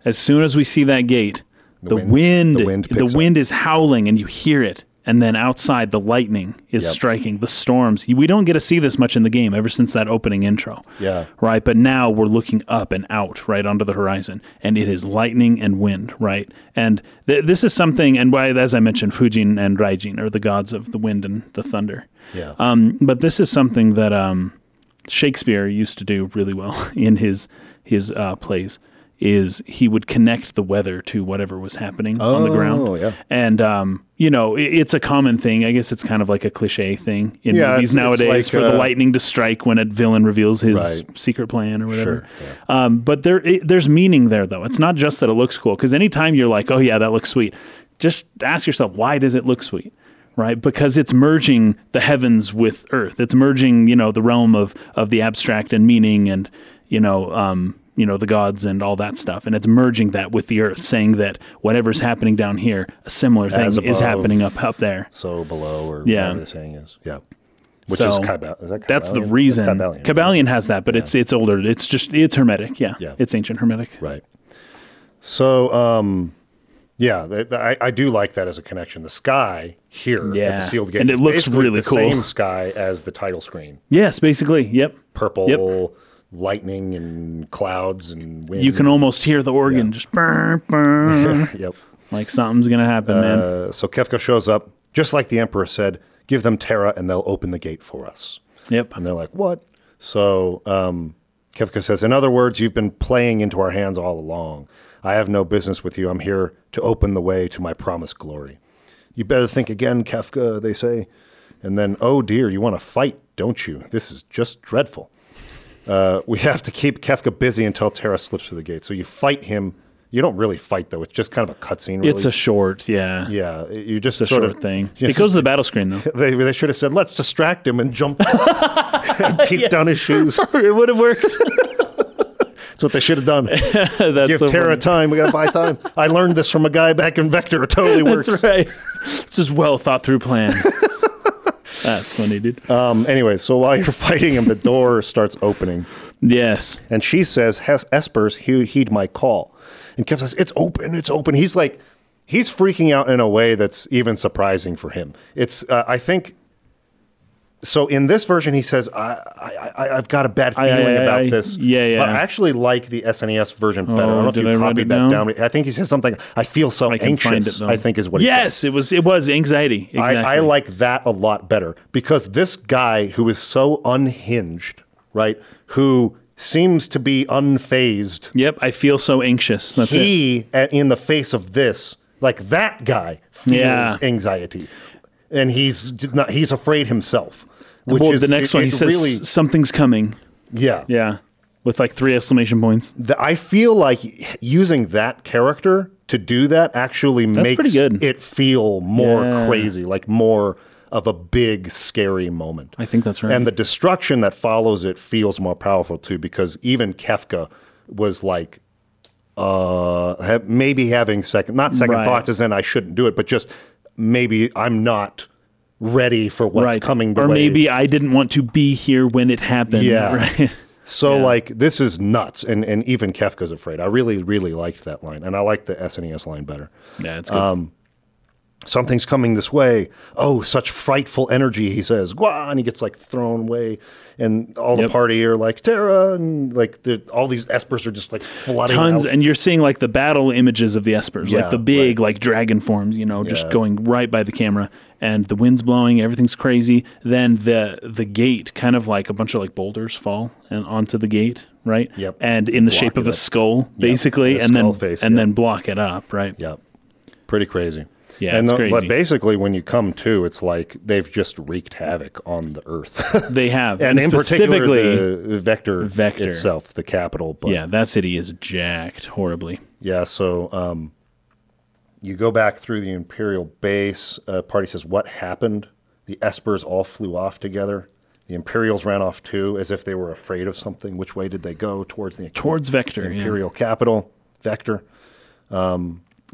as soon as we see that gate, the, wind- wind, the wind the wind is howling, and you hear it. And then outside, the lightning is Yep. striking. The storms. We don't get to see this much in the game ever since that opening intro. Yeah. Right. But now we're looking up and out, right onto the horizon, and it is lightning and wind. Right. And th- this is something. And why, as I mentioned, Fujin and Raijin are the gods of the wind and the thunder. Yeah. Um, but this is something that um, Shakespeare used to do really well in his his uh, plays. Is he would connect the weather to whatever was happening on the Oh, ground, yeah. and um, you know it, it's a common thing. I guess it's kind of like a cliche thing in Yeah, movies it's- it's nowadays like, for the uh, lightning to strike when a villain reveals his Right. secret plan or whatever. Sure, Um, but there, it, there's meaning there though. It's not just that it looks cool. Because anytime you're like, oh yeah, that looks sweet, just ask yourself, why does it look sweet? Right? Because it's merging the heavens with earth. It's merging, you know, the realm of of the abstract and meaning, and you know, um, you know, the gods and all that stuff, and it's merging that with the earth, saying that whatever's happening down here, a similar thing As is happening up up there. So below, or Yeah. whatever the saying is. Yeah. Which is So, Kybal- is that That's the reason. That's Kybalion. Kybalion has that, but it's it's older. It's just it's hermetic. Yeah, Yeah. it's ancient hermetic. Right. So, um, yeah, th- th- I, I do like that as a connection. The sky here at Yeah. the sealed gate And it is looks really the cool. Same sky as the title screen. Yes, basically. Yep. Purple, lightning, and clouds and wind. You can almost hear the organ just burr, burr, Yep. like something's gonna happen, man. Uh, so Kefka shows up, just like the Emperor said. Give them Terra, and they'll open the gate for us. Yep. And they're like, "What?" So um, Kefka says, "In other words, you've been playing into our hands all along. I have no business with you. I'm here to open the way to my promised glory. You better think again, Kefka." They say, and then, "Oh dear, you want to fight, don't you? This is just dreadful. Uh, we have to keep Kefka busy until Terra slips through the gate. So you fight him. You don't really fight though. It's just kind of a cutscene. Really. It's a short, yeah. yeah. You just It's a sort short of thing. It goes to the battle screen though. They, they should have said, let's distract him and jump and peek Yes. down his shoes. it would have worked. That's what they should have done. Give so Terra funny. time. We got to buy time. I learned this from a guy back in Vector. It totally works. That's right. It's just well thought through plan. That's funny, dude. Um, anyway, so while you're fighting him, the door starts opening. yes. And she says, Hes- Espers, he- heed my call. And Kev says, it's open, it's open. He's like, he's freaking out in a way that's even surprising for him. It's, uh, I think, so in this version, he says, I, I, I, I've got a bad feeling I- about I- this. yeah, yeah. But I actually like the SNES version oh, better. I Oh, don't know if you I copied that down? down. I think he says something, I feel so I anxious, it. I think is what he said. Yes, it was. It was anxiety. Exactly. I, I like that a lot better because this guy who is so unhinged, right, who seems to be unfazed, Yep, I feel so anxious. That's it. he, a- in the face of this, like that guy feels Yeah. anxiety. And he's not, he's afraid himself. Which Well, is the next it- one, he says really, something's coming. yeah. Yeah, with like three exclamation points. The- I feel like using that character to do that actually makes good. it feel more Yeah. crazy, like more of a big, scary moment. I think that's right. And the destruction that follows it feels more powerful too, because even Kefka was like, uh, ha- maybe having second, not second Right. thoughts as in I shouldn't do it, but just maybe I'm not ready for what's right. coming the or way. maybe I didn't want to be here when it happened. Yeah. Right. So Yeah. like this is nuts, and and even Kefka's afraid. I really really liked that line, and I like the SNES line better. yeah, it's good. Um, Something's coming this way. Oh, such frightful energy! He says, "Gwa!" and he gets like thrown away, and all the party are like Terra, and like the, all these espers are just like flooding Tons, out. and you're seeing like the battle images of the espers, Yeah, like the big like dragon forms, you know, just Yeah. going right by the camera, and the wind's blowing, everything's crazy. Then the the gate, kind of like a bunch of like boulders fall and onto the gate, right? Yep. And in the shape of a skull, basically, and a and then face, and yeah. then block it up, right? Yep. pretty crazy. Yeah, and it's the- crazy. But basically, when you come to, it's like they've just wreaked havoc on the Earth, They have, and in particular the, vector, Vector. itself, the capital. But yeah, that city is jacked horribly. Yeah, so um, you go back through the Imperial base. Uh, party says, What happened? The Espers all flew off together. The Imperials ran off too, as if they were afraid of something. Which way did they go? Towards the Towards Vector, the yeah. Imperial capital, Vector.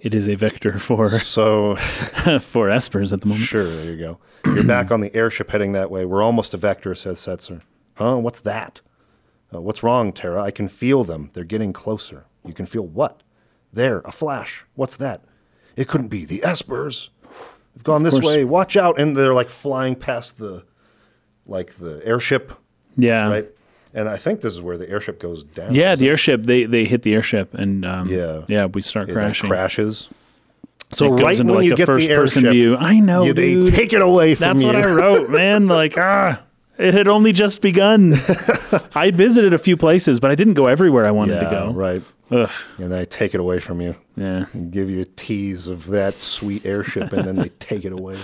It is a vector for So, for espers at the moment. sure, there you go. You're back on the airship heading that way. We're almost a Vector, says Setzer. Huh? What's that? Uh, what's wrong, Terra? I can feel them. They're getting closer. You can feel what? There, a flash. What's that? It couldn't be the Espers. They've gone this course. way. Watch out! And they're like flying past the, like the airship, Yeah, right? And I think this is where the airship goes down. Yeah, the airship. They they hit the airship and um, Yeah. yeah, we start that crashing. crashes. So It goes right into when like you a get first the person view. I know, yeah, they dude. take it away from That's you. That's what I wrote, man. Like ah, it had only just begun. I'd visited a few places, but I didn't go everywhere I wanted yeah, to go. right. Ugh, And they take it away from you. yeah. and give you a tease of that sweet airship, and then they take it away.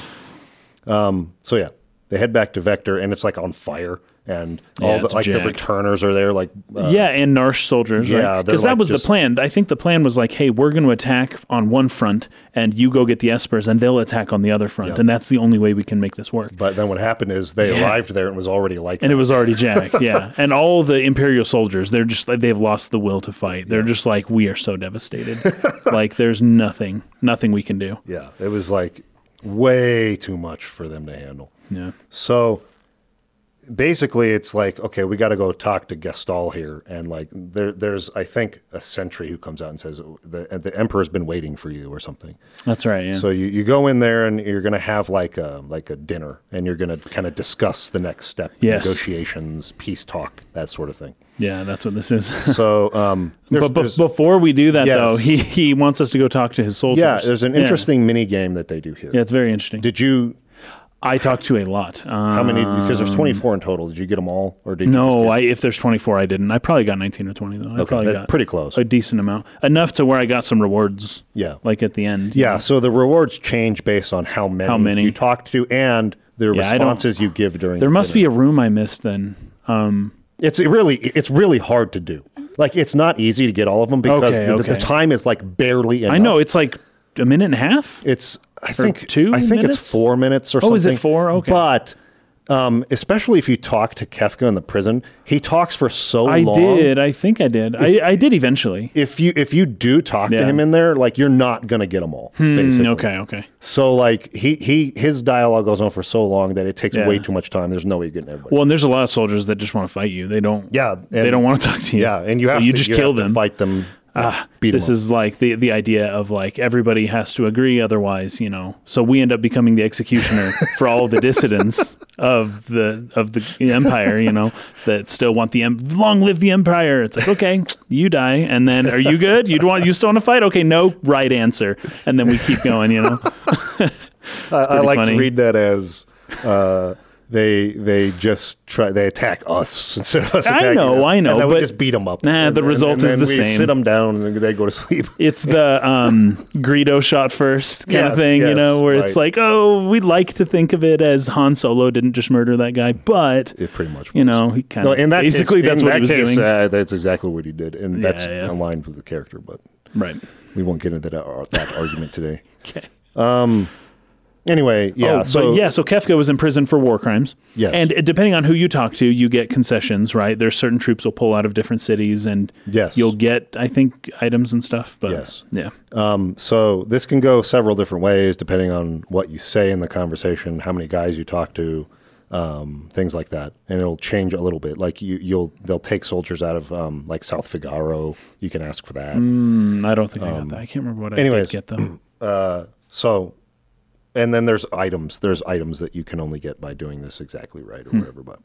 Um, so yeah, they head back to Vector, and it's like on fire, and all Yeah, the like the returners are there, like uh, yeah, and Narshe soldiers, yeah, right? they're Because that was just- the plan. I think the plan was like, hey, we're going to attack on one front, and you go get the Espers, and they'll attack on the other front, Yep. and that's the only way we can make this work. But then what happened is they Yeah. arrived there and it was already like and that. it was already jacked yeah and all the imperial soldiers they're just like they've lost the will to fight they're just like we are so devastated like there's nothing nothing we can do yeah, it was like way too much for them to handle. yeah So basically, it's like, okay, we got to go talk to Gestahl here, and like there, there's I think a sentry who comes out and says the the emperor's been waiting for you or something. that's right yeah So you, you go in there and you're going to have like a like a dinner, and you're going to kind of discuss the next step, Yes. negotiations, peace talk, that sort of thing. yeah that's what this is So, um, there's, but, before we do that though he, he wants us to go talk to his soldiers yeah, there's an interesting mini game that they do here. yeah it's very interesting Did you? I talked to a lot um, How many? Because there's 24 in total. Did you get them all, or did you? no get- I, if there's 24 i didn't i probably got 19 or 20 though i Okay, probably got pretty close. a decent amount enough to where i got some rewards Yeah. like at the end Yeah, so the rewards change based on how many, How many. you talk to and the Yeah, responses you give during. there the must dinner. be a room i missed then um It's really it's really hard to do. Like it's not easy to get all of them because Okay, the, the- the time is like barely enough. I know it's like a minute and a half. It's I think two I think minutes? it's four minutes or Oh, something. is it four? Okay. But um, especially if you talk to Kefka in the prison, he talks for so I long. I did. I think I did. I, I did eventually. If you if you do talk to him in there, like you're not gonna get them all. basically. Mm, Okay. Okay. So like he he his dialogue goes on for so long that it takes Yeah. way too much time. There's no way you're getting everybody. Well, and there's a lot of soldiers that just want to fight you. They don't. yeah, They don't want to talk to you. Yeah, and you so have you to, just you kill them. fight them 'em this is like the the idea of like everybody has to agree otherwise you know. So we end up becoming the executioner for all the dissidents of the of the empire you know that still want the em- long live the empire. It's like okay you die and then are you good? You want you still want to fight? Okay no right answer. And then we keep going you know. I, I like funny. to read that as uh, they they just try they attack us instead of us I know, them. I know, and then we just beat them up. Nah, And- the and- result and is then the we same. Sit them down and they go to sleep. it's the um Greedo shot first kind of Yes, thing, you know, where it's like, oh, we'd like to think of it as Han Solo didn't just murder that guy, but It pretty much. you know, he kind of in that basically case, that's what that he was case, doing, Uh, that's exactly what he did, and that's Yeah, yeah. aligned with the character. But right? we won't get into that, uh, that argument today. Okay. Anyway, yeah. oh, so but yeah, so Kefka was in prison for war crimes. Yes. And depending on who you talk to, you get concessions, right? There's certain troops will pull out of different cities and Yes. you'll get, I think, items and stuff. But Yes. yeah. Um, so this can go several different ways depending on what you say in the conversation, how many guys you talk to, um, things like that, and it'll change a little bit. Like you, you'll they'll take soldiers out of um, like South Figaro. You can ask for that. Mm, I don't think I got that. I can't remember what Um, anyways, I did get though. So, and then there's items. There's items that you can only get by doing this exactly right or whatever. But,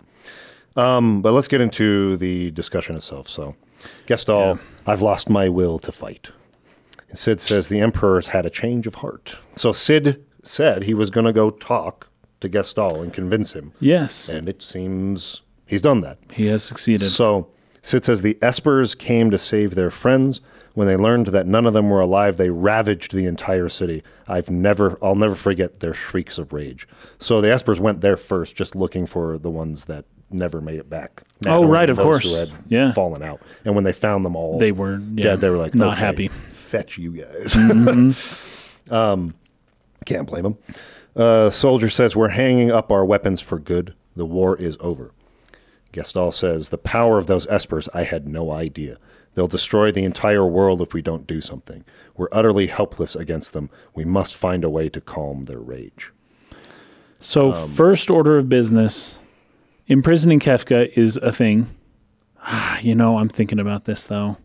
um, but let's get into the discussion itself. So, Gestahl, I've lost my will to fight. And Cid says the emperor's had a change of heart. So Cid said he was going to go talk to Gestahl and convince him, yes, and it seems he's done that. he has succeeded. So Cid says the Espers came to save their friends. When they learned that none of them were alive, they ravaged the entire city. I've never, I'll never forget their shrieks of rage. So the Espers went there first, just looking for the ones that never made it back. Oh, right, of course. Who had Yeah. fallen out, and when they found them all, They were, yeah, dead. They were like, not "Okay, happy." Fetch you guys. Mm-hmm. um, can't blame them. Uh, soldier says we're hanging up our weapons for good. The war is over. Gestahl says, The power of those espers, I had no idea. They'll destroy the entire world if we don't do something. We're utterly helpless against them. We must find a way to calm their rage. So, Um, first order of business, imprisoning Kefka is a thing. Ah, you know, I'm thinking about this though.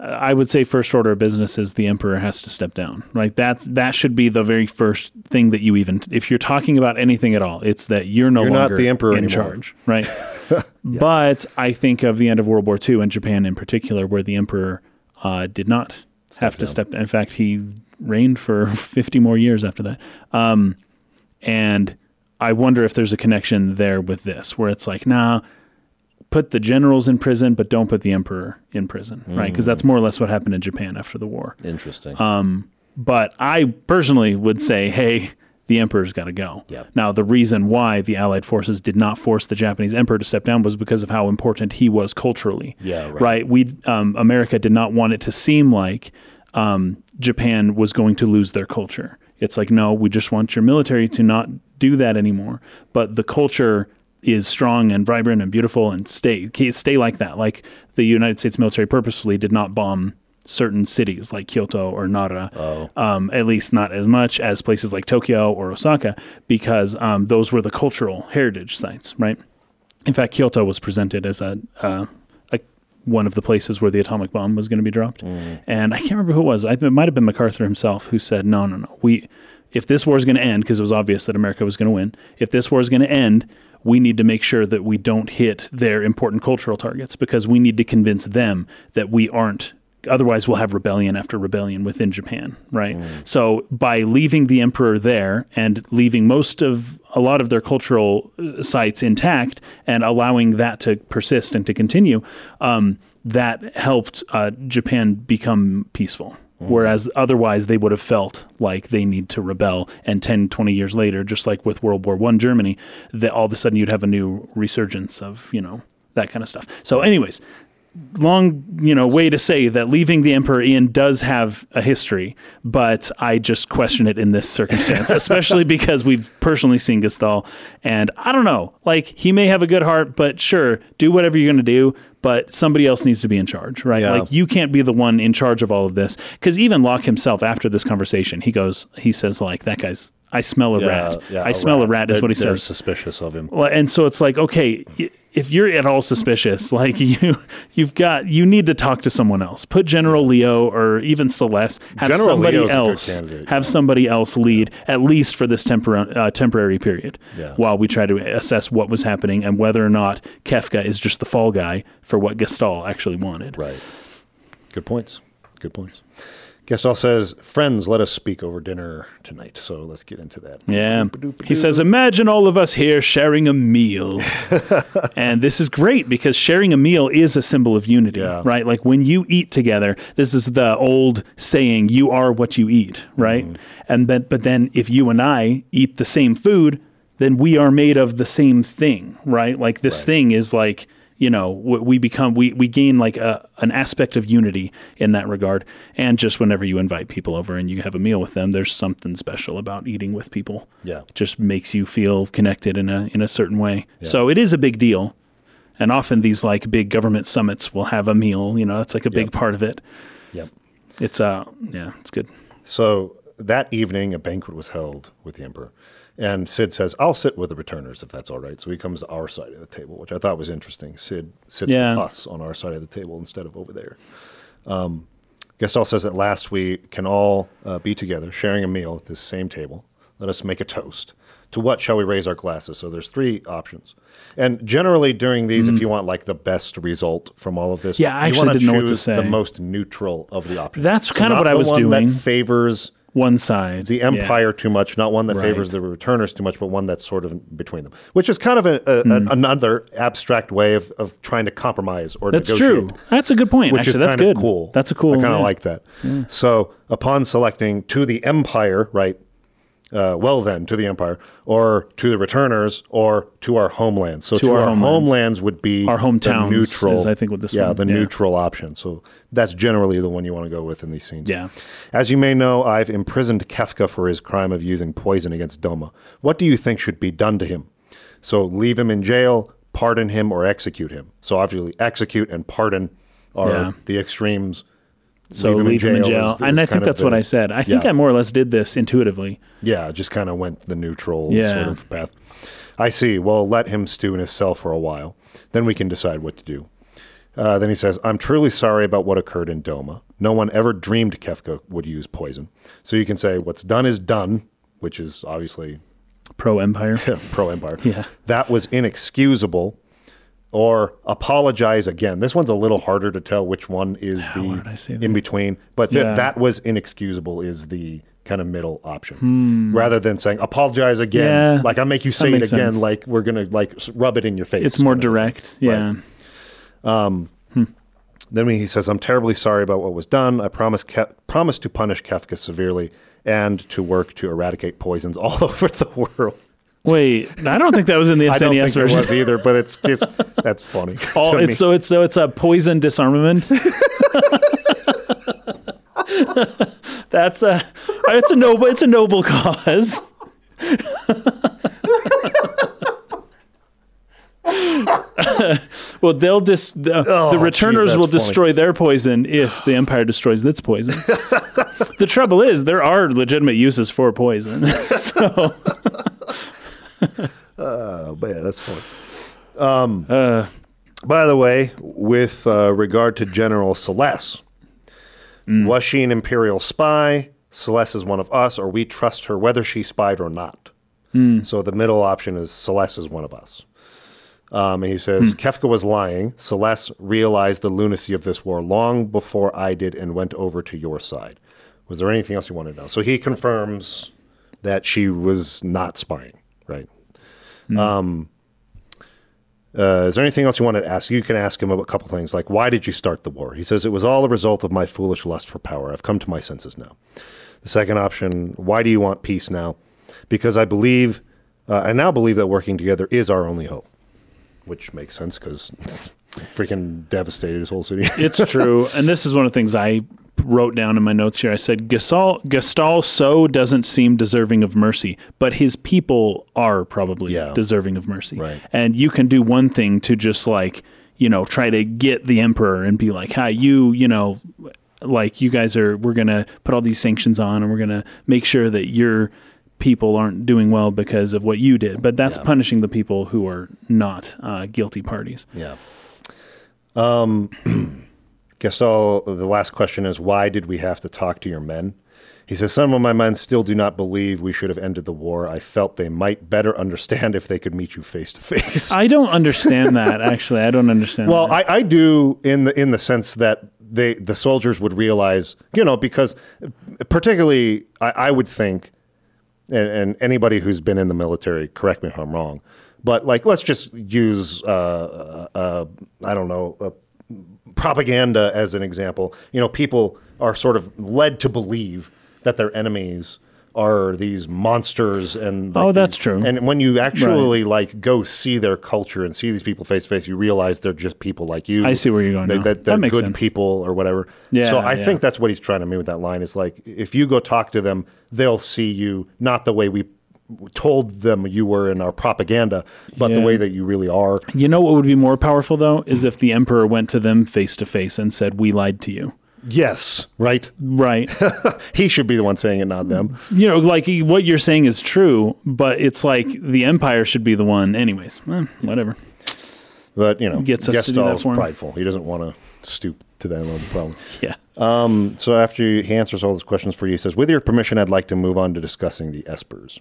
I would say first order of business is the emperor has to step down. Right? That's that should be the very first thing that you even if you're talking about anything at all, it's that you're no You're not longer the emperor in anymore. charge, right? But I think of the end of World War II and Japan in particular, where the emperor uh, did not have to down. step. In fact, he reigned for 50 more years after that. Um, and I wonder if there's a connection there with this, where it's like, nah, put the generals in prison, but don't put the emperor in prison, right? Because that's more or less what happened in Japan after the war. Interesting. Um, But I personally would say, hey, the emperor's got to go. Yep. Now, the reason why the Allied forces did not force the Japanese emperor to step down was because of how important he was culturally. Yeah, right. Right. We um, America did not want it to seem like um, Japan was going to lose their culture. It's like, no, we just want your military to not do that anymore. But the culture is strong and vibrant and beautiful and stay stay like that. Like the United States military purposefully did not bomb certain cities like Kyoto or Nara, Oh. um, at least not as much as places like Tokyo or Osaka, because um, those were the cultural heritage sites, right? In fact, Kyoto was presented as a, uh, a one of the places where the atomic bomb was going to be dropped, and I can't remember who it was. I, it might have been MacArthur himself who said, "No, no, no. We, if this war is going to end, because it was obvious that America was going to win. If this war is going to end." We need to make sure that we don't hit their important cultural targets because we need to convince them that we aren't otherwise we'll have rebellion after rebellion within Japan, right? So by leaving the emperor there and leaving most of a lot of their cultural uh, sites intact and allowing that to persist and to continue, um, that helped uh, Japan become peaceful. Mm-hmm. Whereas otherwise they would have felt like they need to rebel. And 10, 20 years later, just like with World War One Germany, that all of a sudden you'd have a new resurgence of, you know, that kind of stuff. So anyways, long you know way to say that leaving the emperor in does have a history but i just question it in this circumstance especially because we've personally seen Gestahl and i don't know. Like he may have a good heart but sure do whatever you're going to do but somebody else needs to be in charge right? Yeah. like you can't be the one in charge of all of this because even locke himself after this conversation he goes he says like that guy's i smell a rat. i smell a rat. is They're- what he they're says suspicious of him. and so it's like, okay, if you're at all suspicious, like you, you've got you need to talk to someone else. Put General Leo or even Celes. Have General somebody Leo's else. have yeah. somebody else lead at least for this tempor- uh, temporary period, Yeah. while we try to assess what was happening and whether or not Kefka is just the fall guy for what Gestahl actually wanted. Right. Good points. Good points. Gestahl says, "Friends, let us speak over dinner tonight." So let's get into that. Yeah. He says, Imagine all of us here sharing a meal. and this is great because sharing a meal is a symbol of unity, Yeah. right? Like when you eat together, this is the old saying, you are what you eat, right? Mm-hmm. And then, but then if you and I eat the same food, then we are made of the same thing, right? Like this Right. thing is like, you know, we become, we, we gain like a, an aspect of unity in that regard. And just whenever you invite people over and you have a meal with them, there's something special about eating with people Yeah. just makes you feel connected in a in a certain way. So it is a big deal. And often these like big government summits will have a meal, you know, that's like a big part of it. Yep. It's uh yeah, it's good. So that evening, a banquet was held with the emperor, and Cid says, "I'll sit with the returners if that's all right." So he comes to our side of the table, which I thought was interesting. Cid sits Yeah. with us on our side of the table instead of over there. Um, Gestahl says at last we can all uh, be together, sharing a meal at this same table. Let us make a toast. To what shall we raise our glasses? So there's three options. And generally during these, if you want like the best result from all of this, Mm. Yeah, I you actually didn't know what to choose The most neutral of the options. That's kind of what I was one doing. That favors One side. the Yeah. empire too much, not one that favors the returners too much, but one that's sort of between them, which is kind of a, a, an- hmm. another abstract way of, of trying to compromise or That's negotiate. true. That's a good point. Which actually, is that's kind good. of cool. That's a cool. I kind of yeah. like that. So, upon selecting to the empire, right? Uh, well, then to the empire, or to the returners, or to our homelands. So, to, our our, homelands. homelands. would be Our the hometowns neutral. is, I think, what this yeah, one- the yeah. neutral option. So that's generally the one you want to go with in these scenes. Yeah. As you may know, I've imprisoned Kefka for his crime of using poison against Doma. What do you think should be done to him? So leave him in jail, pardon him, or execute him. So obviously, execute and pardon are Yeah. the extremes. So leave, him in jail. is- and I think that's what I said. I think yeah. I more or less did this intuitively. Yeah, just kind of went the neutral Yeah. sort of path. I see. Well, let him stew in his cell for a while. Then we can decide what to do. Uh, then he says, I'm truly sorry about what occurred in Doma. No one ever dreamed Kefka would use poison. So you can say, what's done is done, which is obviously Pro Empire. pro Empire. Yeah. That was inexcusable. Or apologize again. This one's a little harder to tell which one is I the in between. But th- Yeah. that was inexcusable is the kind of middle option. Rather than saying apologize again, Hmm. Yeah, like I make you say it again, sense. like we're gonna like rub it in your face. It's more kind of thing. direct. Yeah. Then when he says, "I'm terribly sorry about what was done. I promise Ke- promise to punish Kefka severely and to work to eradicate poisons all over the world." Wait, I don't think that was in the I don't SNES think version. it was either, but it's just that's funny. All, to me. so it's so it's a poison disarmament. That's a it's a noble it's a noble cause. well, they'll dis the, Oh, the returners geez, will funny. destroy their poison if the empire destroys its poison. the trouble is there are legitimate uses for poison. so Oh man, that's funny. Um, by the way, with uh, regard to General Celes, was she an Imperial spy? Celes is one of us, or we trust her whether she spied or not. So the middle option is Celes is one of us. Um, and he says Kefka was lying. Celes realized the lunacy of this war long before I did and went over to your side. Was there anything else you wanted to know? So he confirms that she was not spying? Um, uh, is there anything else you wanted to ask? You can ask him about a couple things, like why did you start the war? He says it was all a result of my foolish lust for power. I've come to my senses now. The second option, why do you want peace now? Because I believe, uh, I now believe that working together is our only hope, which makes sense because freaking devastated his whole city. It's true, and this is one of the things I wrote down in my notes here. I said Gasol Gastal so doesn't seem deserving of mercy, but his people are probably Yeah. deserving of mercy. Right. And you can do one thing to just like you know try to get the emperor and be like, "Hi, you, you know." Like you guys are, we're gonna put all these sanctions on, and we're gonna make sure that you're people aren't doing well because of what you did, but that's Yeah. punishing the people who are not uh, guilty parties. Yeah. Um, all the last question is why did we have to talk to your men? He says, Some of my men still do not believe we should have ended the war. I felt they might better understand if they could meet you face to face. I don't understand that actually. I don't understand. Well, that. I, I do in the in the sense that they the soldiers would realize, you know, because particularly I, I would think, and, and anybody who's been in the military, correct me if I'm wrong, but like let's just use uh, uh, I don't know uh, propaganda as an example. You know, people are sort of led to believe that their enemies are these monsters and like, Oh, that's these- true. and when you actually like go see their culture and see these people face to face, you realize they're just people like you. I see where you're going They, now. that they're That good sense. people or whatever. Yeah, so I yeah. think that's what he's trying to mean with that line. Is like if you go talk to them, they'll see you not the way we told them you were in our propaganda, but the way that you really are. you know what would be more powerful though is if the emperor went to them face to face and said, "We lied to you." Yes, right. Right. he should be the one saying it, not them. you know, like what you're saying is true, but it's like the empire should be the one, anyways. Eh, whatever. But you know, Gets us to do that Gestahl's for him. prideful. He doesn't want to stoop to that level of problem. Yeah. So after he answers all those questions for you, he says, "With your permission, I'd like to move on to discussing the espers."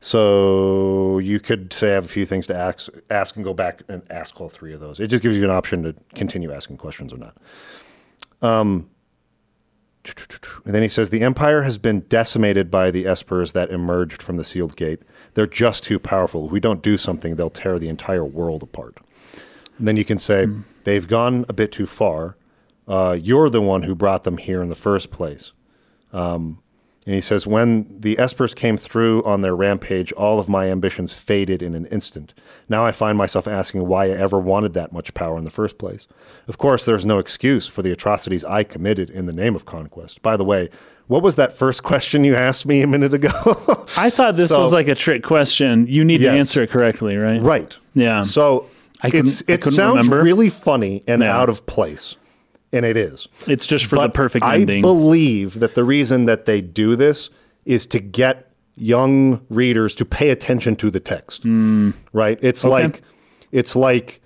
So you could say I have a few things to ask, ask and go back and ask all three of those. It just gives you an option to continue asking questions or not. Um, and then he says the empire has been decimated by the espers that emerged from the sealed gate. They're just too powerful. If we don't do something, they'll tear the entire world apart. And then you can say they've gone a bit too far. Uh, you're the one who brought them here in the first place. Um, and he says, when the Espers came through on their rampage, all of my ambitions faded in an instant. Now I find myself asking why I ever wanted that much power in the first place. Of course, there's no excuse for the atrocities I committed in the name of conquest. By the way, what was that first question you asked me a minute ago? I thought this So- was like a trick question. You need to answer it correctly, right? right. Yeah. So I it's, I it sounds remember. really funny and Yeah. out of place. And it is. It's just for the perfect I ending. I believe that the reason that they do this is to get young readers to pay attention to the text. Hmm. Right? It's. Okay. like it's like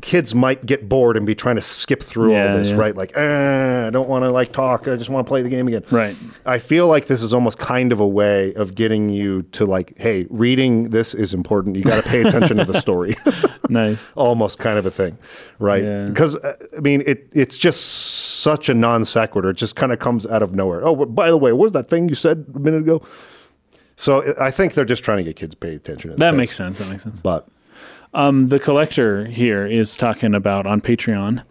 kids might get bored and be trying to skip through Yeah, all this, yeah. right? Like, eh, I don't want to like talk. I just want to play the game again. Right. I feel like this is almost kind of a way of getting you to like, hey, reading this is important. You got to pay attention to the story. nice. almost kind of a thing, right? Yeah. Because uh, I mean, it it's just such a non sequitur. It just kind of comes out of nowhere. Oh, by the way, what was that thing you said a minute ago? So I think they're just trying to get kids to pay attention. To That text. makes sense. That makes sense. But Um, the collector here is talking about on Patreon.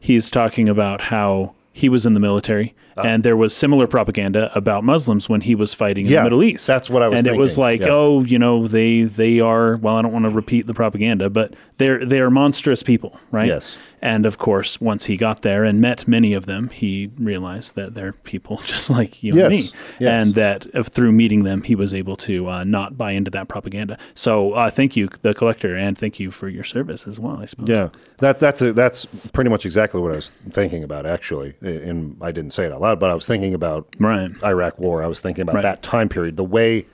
He's talking about how he was in the military Ah. and there was similar propaganda about Muslims when he was fighting in Yeah, the Middle East. that's what I was saying. And it was like, yeah. oh, you know, they they are well, I don't want to repeat the propaganda, but they're they are monstrous people, right? Yes. And of course, once he got there and met many of them, he realized that they're people just like you and me, Yes, yes. and that if through meeting them, he was able to uh, not buy into that propaganda. So, uh, thank you, the collector, and thank you for your service as well. I suppose. yeah, that that's a, that's pretty much exactly what I was thinking about. Actually, and I didn't say it out loud, but I was thinking about Right. Iraq War. I was thinking about Right. that time period, the way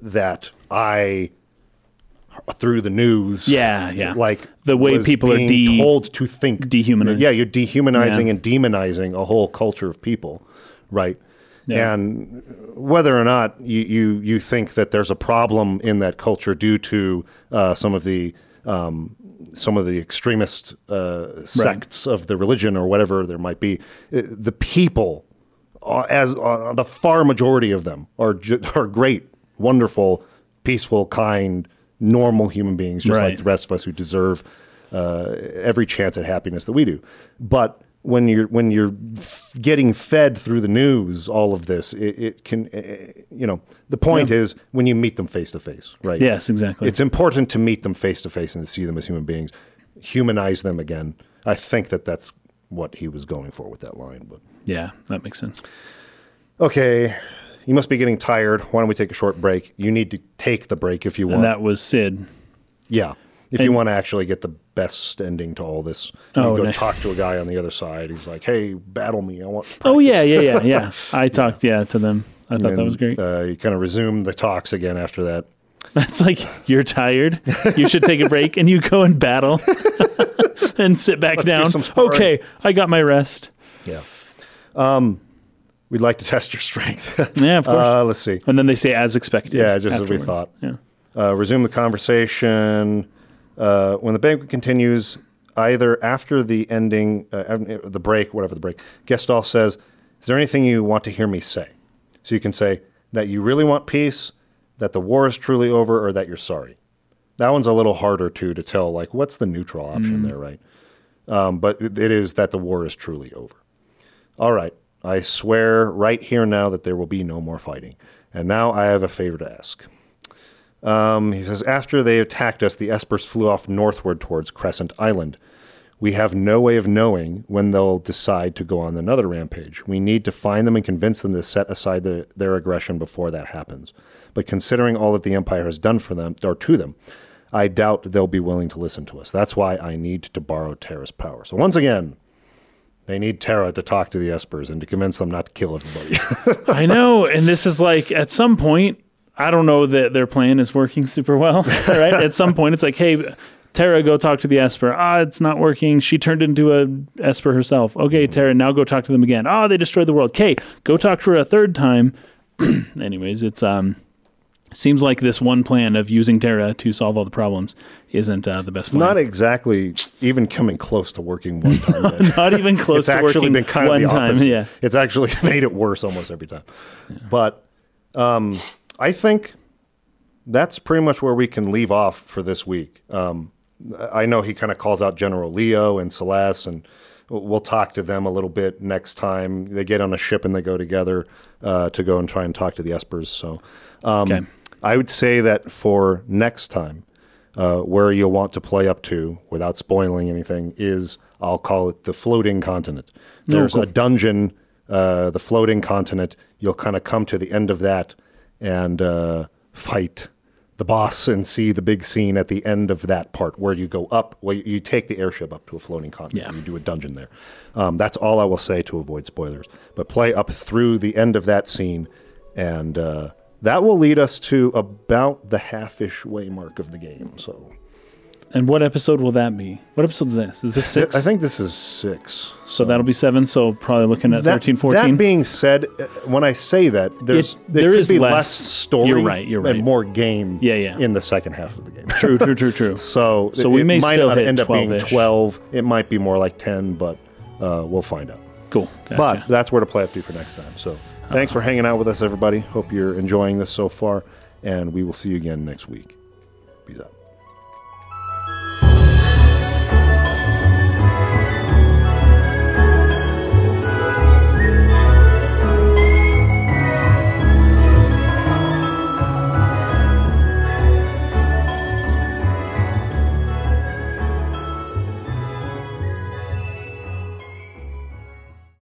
that I through the news, Yeah, yeah. like The way people are de- told to think, dehumanized. Yeah, you're dehumanizing Yeah. and demonizing a whole culture of people, right? Yeah. And whether or not you, you you think that there's a problem in that culture due to uh, some of the um, some of the extremist uh, sects of the religion or whatever there might be, uh, the people, uh, as uh, the far majority of them are are great, wonderful, peaceful, kind, normal human beings, just like the rest of us who deserve uh, every chance at happiness that we do. But when you're when you're f- getting fed through the news all of this, it, it can, uh, you know, the point is when you meet them face to face, right? Yes, exactly. It's important to meet them face to face and to see them as human beings, humanize them again. I think that that's what he was going for with that line. But yeah, that makes sense. okay, you must be getting tired. Why don't we take a short break? You need to take the break if you want. And that was Cid. Yeah. If you want to actually get the best ending to all this, you Oh, go nice. talk to a guy on the other side. He's like, "Hey, battle me! I want." Oh yeah, yeah, yeah, yeah. I talked yeah to them. I thought that was great. Uh, you kind of resume the talks again after that. That's like you're tired. You should take a break and you go and battle and sit back Let's do down. some. Okay, I got my rest. Yeah. Um, we'd like to test your strength. Yeah, of course. uh, let's see. and then they say as expected. Yeah, just as we thought. Yeah. Uh, resume the conversation. Uh, when the banquet continues, either after the ending, uh, the break, whatever the break, Gestahl says, Is there anything you want to hear me say? So you can say that you really want peace, that the war is truly over, or that you're sorry. That one's a little harder too to tell, like, what's the neutral option there, right? Um, but it is that the war is truly over. All right. I swear right here now that there will be no more fighting. And now I have a favor to ask. Um, he says, after they attacked us, the Espers flew off northward towards Crescent Island. We have no way of knowing when they'll decide to go on another rampage. We need to find them and convince them to set aside the, their aggression before that happens. But considering all that the Empire has done for them, or to them, I doubt they'll be willing to listen to us. That's why I need to borrow Terra's power. So once again, they need Terra to talk to the Espers and to convince them not to kill everybody. I know, and this is like at some point, I don't know that their plan is working super well. Right? at some point, it's like, hey, Terra, go talk to the Esper. Ah, it's not working. She turned into a Esper herself. Okay, Terra, now go talk to them again. Ah, they destroyed the world. Okay, go talk to her a third time. Anyways, it's um, seems like this one plan of using Terra to solve all the problems isn't uh, the best. not plan. exactly even coming close to working one time. not even close it's to actually working been kind one of the time. opposite. Yeah. It's actually made it worse almost every time. But um, I think that's pretty much where we can leave off for this week. Um, I know he kind of calls out General Leo and Celes, and we'll talk to them a little bit next time. They get on a ship and they go together uh, to go and try and talk to the Espers. So um, Okay. I would say that for next time, uh, where you'll want to play up to without spoiling anything is I'll call it the floating continent. There's cool. a dungeon, uh, the floating continent. You'll kind of come to the end of that and uh, fight the boss and see the big scene at the end of that part where you go up. Well, you take the airship up to a floating continent. Yeah. and You do a dungeon there. Um, that's all I will say to avoid spoilers. But play up through the end of that scene, and uh, that will lead us to about the half-ish way mark of the game. So And what episode will that be? What episode is this? Is this six? I think this is six. so. That'll be seven. So probably looking at That, 13, 14. that being said, uh, when I say that, there's It- there, is be less- less, story. you're right, you're right. And more game. Yeah, yeah. In the second half of the game. true, true, true, true. So, So it, we may might still not hit end up being 12-ish. 12. It might be more like 10, but uh, we'll find out. Cool. Gotcha. But that's where to play up to for next time. So thanks for hanging out with us, everybody. Hope you're enjoying this so far, and we will see you again next week. Peace out.